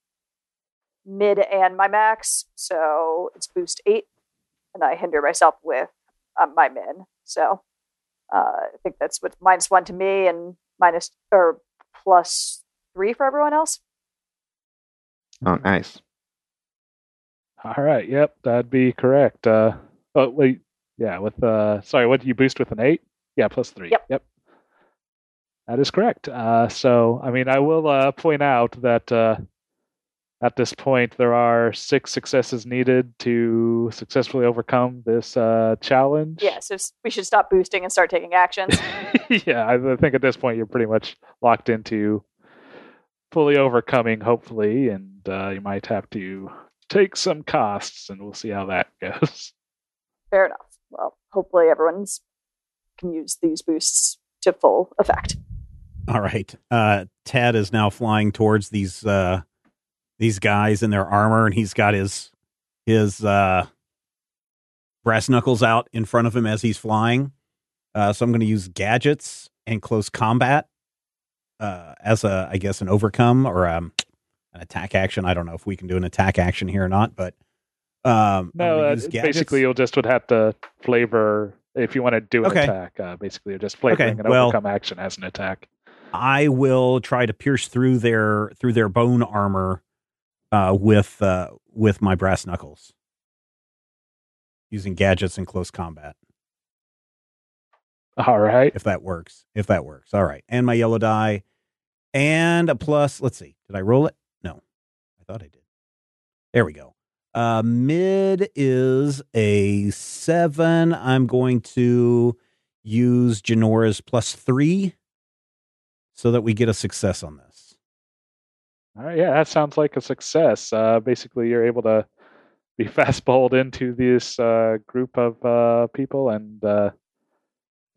mid and my max, so it's boost eight, and I hinder myself with uh, my min. So Uh, I think that's what minus one to me and minus or plus three for everyone else. Oh, nice. All right. Yep, that'd be correct. Uh, oh wait, yeah. With uh, sorry, what did you boost with an eight? Yeah, plus three. Yep. Yep. That is correct. Uh, so, I mean, I will uh, point out that uh, at this point there are six successes needed to successfully overcome this uh, challenge. Yeah, so we should stop boosting and start taking actions. [LAUGHS] yeah, I I think at this point you're pretty much locked into fully overcoming, hopefully, and uh, you might have to take some costs, and we'll see how that [LAUGHS] goes. Fair enough. Well, hopefully everyone's can use these boosts to full effect. All right. Uh, Ted is now flying towards these uh, these guys in their armor, and he's got his his uh, brass knuckles out in front of him as he's flying. Uh, so I'm going to use gadgets and close combat uh, as a, I guess, an overcome or um, an attack action. I don't know if we can do an attack action here or not, but um, No, uh, basically you'll just would have to flavor if you want to do an Okay. attack. Uh, basically, you're just flavoring Okay, an well- overcome action as an attack. I will try to pierce through their through their bone armor uh, with uh, with my brass knuckles using gadgets in close combat. All right. If that works, if that works, all right. And my yellow die, and a plus. Let's see. Did I roll it? No, I thought I did. There we go. Uh, mid is a seven. I'm going to use Janora's plus three so that we get a success on this. All right. Yeah, that sounds like a success. Uh, basically, you're able to be [LAUGHS] fast bowled into this uh, group of uh, people, and uh,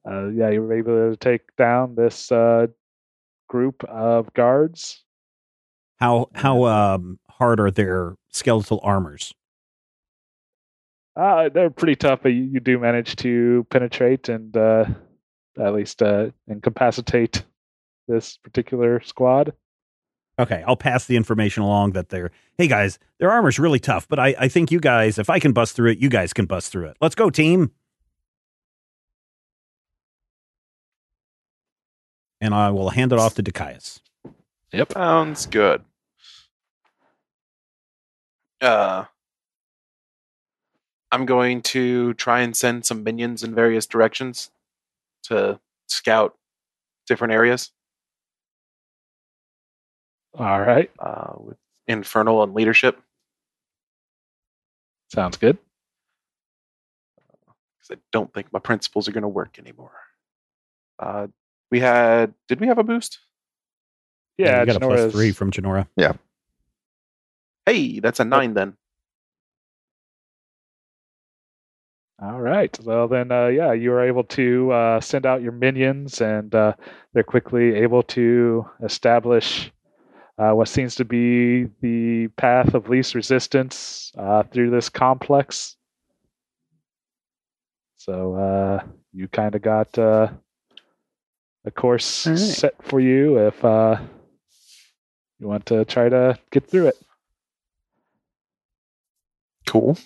uh, yeah, you were able to take down this uh, group of guards. How how um hard are their skeletal armors? Uh, they're pretty tough, but you, you do manage to penetrate and uh, at least uh, incapacitate this particular squad. Okay, I'll pass the information along that they're hey guys, their armor's really tough, but I, I think you guys, if I can bust through it, you guys can bust through it. Let's go, team. And I will hand it off to Dikaius. Sounds good. Uh, I'm going to try and send some minions in various directions to scout different areas All right, uh, with infernal and leadership. sounds good. Because I don't think my principles are going to work anymore. Uh, we had, did we have a boost? Yeah, you got a three from Janora. Yeah. Hey, that's a nine then. All right. Well, then, uh, yeah, you are able to uh, send out your minions, and uh, they're quickly able to establish uh, what seems to be the path of least resistance uh, through this complex. So uh, you kind of got uh, a course All right. set for you if uh, you want to try to get through it. Cool.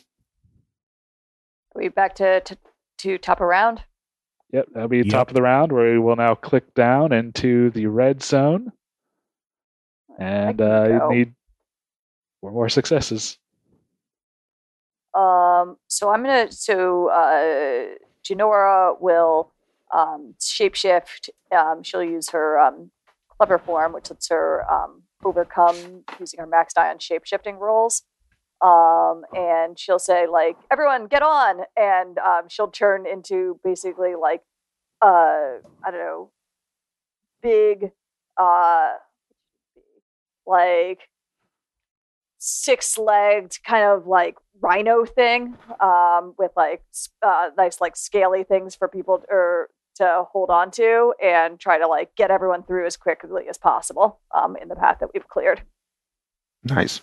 Are we back to, to, to top around? Yep, that'll be Yep. top of the round where we will now click down into the red zone. And uh, you need four more successes. Um, so I'm gonna. So uh, Janora will um, shapeshift. Um, she'll use her um, clever form, which lets her um, overcome using her max die on shapeshifting rolls. Um, and she'll say like, "Everyone, get on!" And um, she'll turn into basically like, uh, I don't know, big, uh, like six-legged kind of like rhino thing um, with like uh, nice like scaly things for people to, or to hold on to and try to like get everyone through as quickly as possible um, in the path that we've cleared. Nice.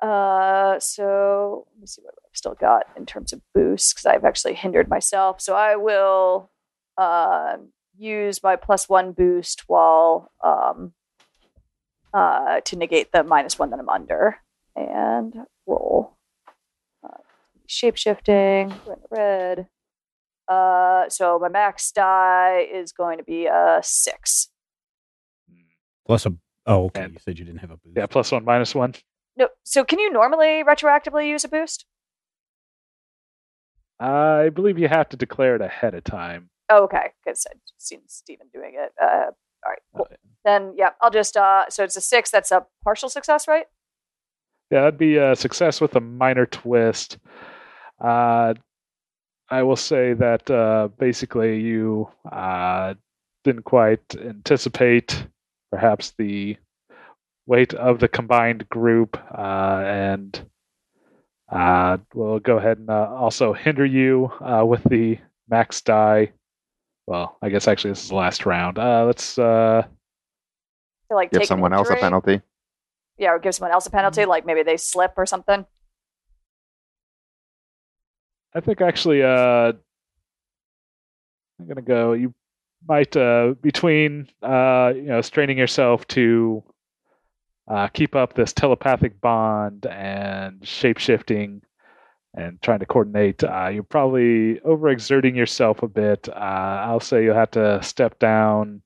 Uh, so let me see what I've still got in terms of boosts because I've actually hindered myself. So I will um use my plus one boost while um, uh, to negate the minus one that I'm under and roll. Uh, shape shifting, we're in the red. Uh, so my max die is going to be a six. Plus a. Oh, okay. And- you said you didn't have a boost. Yeah, plus one, minus one. No, so can you normally retroactively use a boost? I believe you have to declare it ahead of time. Oh, okay, because I've seen Steven doing it. Uh, all right, cool. Then yeah, I'll just uh, so it's a six. That's a partial success, right? Yeah, that'd be a success with a minor twist. Uh, I will say that uh, basically you uh, didn't quite anticipate perhaps the weight of the combined group, uh, and uh, we'll go ahead and uh, also hinder you uh, with the max die. Well, I guess actually this is the last round. Uh, let's. Uh, To like Give take someone else a penalty. Yeah, or give someone else a penalty, like maybe they slip or something. I think actually, uh, I'm gonna go. You might uh, between uh, you know straining yourself to uh, keep up this telepathic bond and shape shifting and trying to coordinate. Uh, you're probably overexerting yourself a bit. Uh, I'll say you'll have to step down.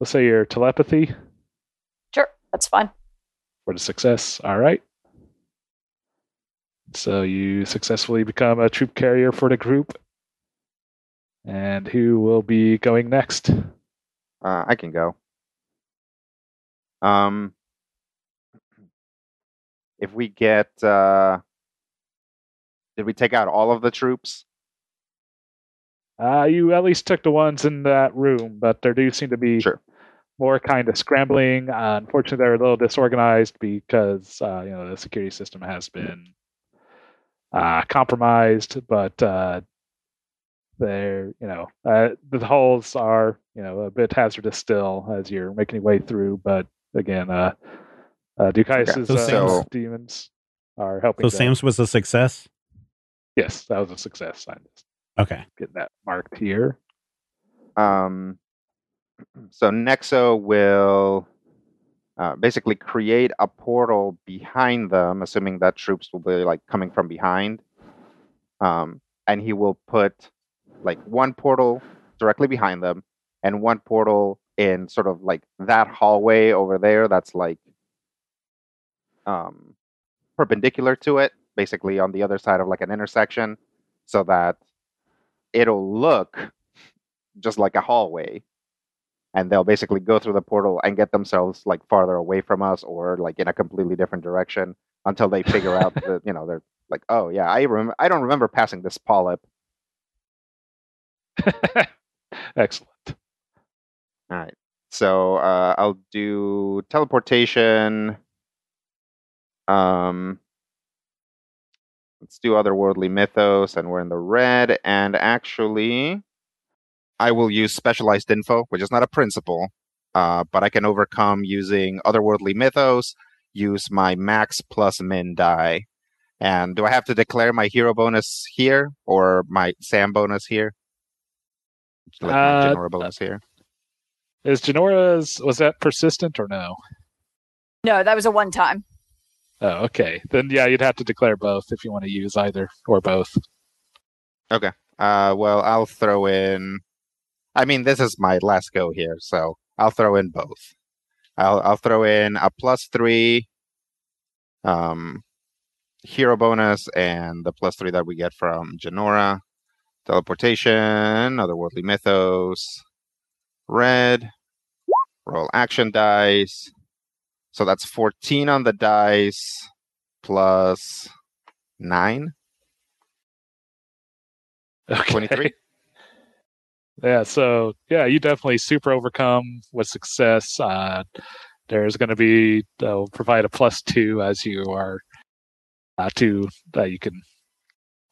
Let's say your telepathy Sure, that's fine. for the success. All right. So you successfully become a troop carrier for the group. And who will be going next? Uh, I can go. Um, if we get, uh, did we take out all of the troops? Uh, you at least took the ones in that room, but there do seem to be Sure. more kind of scrambling. Uh, unfortunately, they're a little disorganized because uh, you know the security system has been uh, compromised. But uh, they're you know uh, the holes are you know a bit hazardous still as you're making your way through. But again, uh, uh, Dikaius's So uh, demons are helping. So them. Sam's was a success. Yes, that was a success. I'm just Okay. getting that marked here. Um, [CLEARS THROAT] so Nexa will uh, basically create a portal behind them, assuming that troops will be like coming from behind. Um, and he will put like one portal directly behind them and one portal in sort of like that hallway over there that's like um, perpendicular to it, basically on the other side of like an intersection, so that it'll look just like a hallway and they'll basically go through the portal and get themselves like farther away from us or like in a completely different direction until they figure out [LAUGHS] that you know they're like oh yeah i remember i don't remember passing this polyp [LAUGHS] Excellent. all right so uh, i'll do teleportation um let's do otherworldly mythos and we're in the red and actually i will use specialized info which is not a principle uh, but i can overcome using otherworldly mythos use my max plus min die and do i have to declare my hero bonus here or my sam bonus here like my Uh, general bonus here Is Janora's was that persistent or no? No, that was a one time. Oh, okay. Then yeah, you'd have to declare both if you want to use either or both. Okay. Uh, well, I'll throw in. I mean, this is my last go here, so I'll throw in both. I'll I'll throw in a plus three, um, hero bonus, and the plus three that we get from Janora, teleportation, otherworldly mythos, red, roll action dice. So that's fourteen on the dice, plus nine. Okay. 23? [LAUGHS] Yeah, so yeah, you definitely super overcome with success. Uh, there's going to be they'll provide a plus two as you are uh, to that you can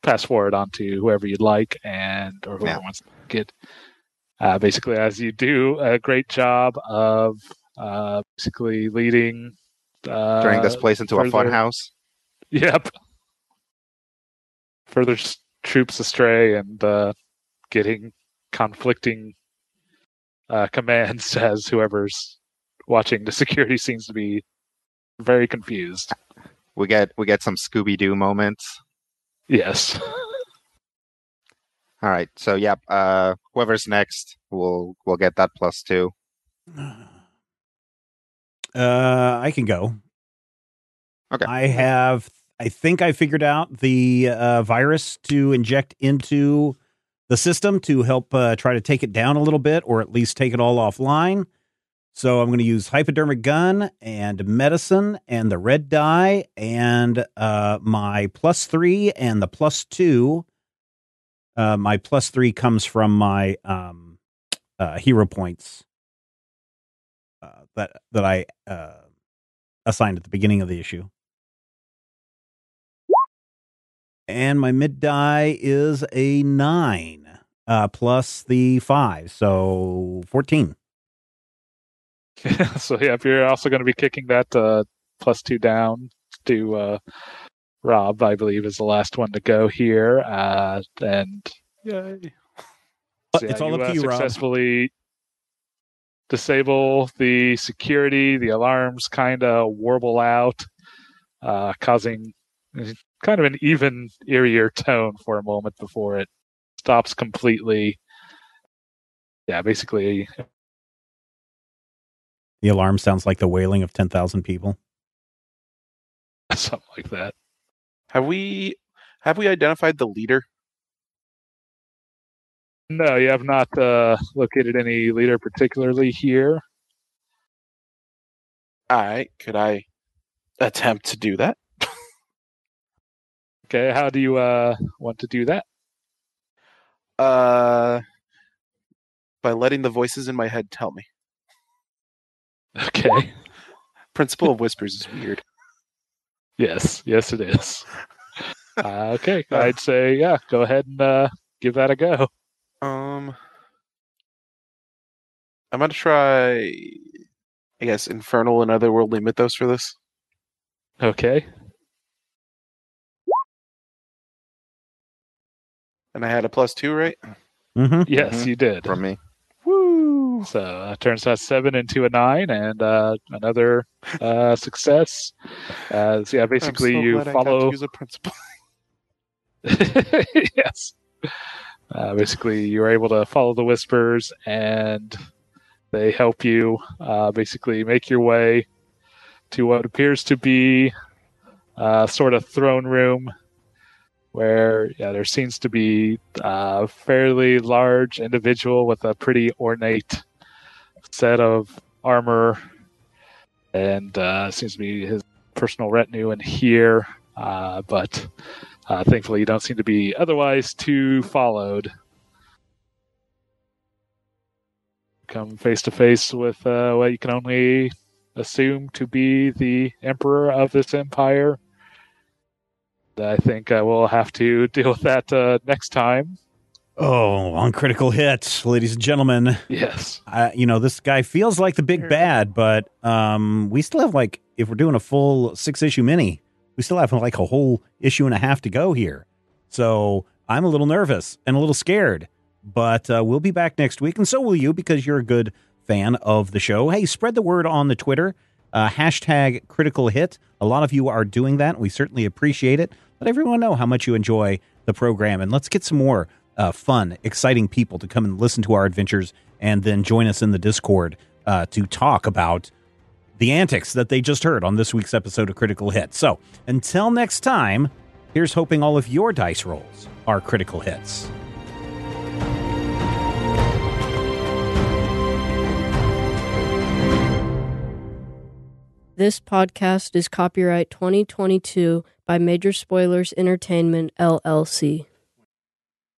pass forward onto whoever you'd like and or whoever Yeah. wants to get. Uh, basically, as you do a great job of uh, basically leading uh, Turning this place into a fun house. Yep. Further s- troops astray and uh, getting conflicting uh, commands [LAUGHS] as whoever's watching the security seems to be very confused. We get we get some Scooby Doo moments. Yes. [LAUGHS] All right. So yeah, uh, whoever's next will will get that plus two. [SIGHS] [SIGHS] Uh, I can go. Okay. I have. I think I figured out the uh, virus to inject into the system to help uh, try to take it down a little bit, or at least take it all offline. So I'm going to use hypodermic gun and medicine and the red die and uh, my plus three and the plus two. Uh, my plus three comes from my um, uh, hero points that that I uh, assigned at the beginning of the issue. And my mid die is a nine uh, plus the five, so fourteen. Yeah, [LAUGHS] so yeah, if you're also going to be kicking that uh, plus two down to uh, Rob, I believe is the last one to go here, uh, and yeah, so, It's yeah, all up to uh, you, Rob. Successfully disable the security. The alarms kind of warble out, uh, causing kind of an even eerier tone for a moment before it stops completely. Yeah, basically The alarm sounds like the wailing of ten thousand people. [LAUGHS] something like that. Have we have we identified the leader? No, you have not uh, located any leader particularly here. All right. Could I attempt to do that? [LAUGHS] Okay, how do you uh, want to do that? Uh, by letting the voices in my head tell me. Okay. [LAUGHS] Principle of whispers is weird. yes, yes, it is. [LAUGHS] Uh, okay, I'd say yeah. Go ahead and uh, give that a go. Um, I'm gonna try. I guess infernal and otherworldly mythos for this. Okay. And I had a plus two, right? Mm-hmm. Yes, Mhm. you did. from me. Woo! So uh, turns that seven into a nine, and uh, another uh, success. As yeah, basically I'm so you glad I got to follow. use a principle. [LAUGHS] yes. Uh, basically, you are able to follow the whispers, and they help you uh, basically make your way to what appears to be a sort of throne room, where yeah, there seems to be a fairly large individual with a pretty ornate set of armor, and uh, seems to be his personal retinue in here. Uh, but uh, thankfully, you don't seem to be otherwise too followed. Come face to face with uh, what you can only assume to be the emperor of this empire. I think I will have to [LAUGHS] deal with that uh, next time. Oh, on critical hits, ladies and gentlemen. Yes. Uh, you know, this guy feels like the big bad, but um, we still have like, if we're doing a full six issue mini, we still have like a whole issue and a half to go here. So I'm a little nervous and a little scared, but uh, we'll be back next week, and so will you because you're a good fan of the show. Hey, spread the word on the Twitter. Uh, hashtag critical hit. A lot of you are doing that. We certainly appreciate it. Let everyone know how much you enjoy the program, and let's get some more uh, fun, exciting people to come and listen to our adventures and then join us in the Discord uh, to talk about the antics that they just heard on this week's episode of Critical Hit. So until next time, here's hoping all of your dice rolls are critical hits. This podcast is copyright 2022 by Major Spoilers Entertainment, LLC.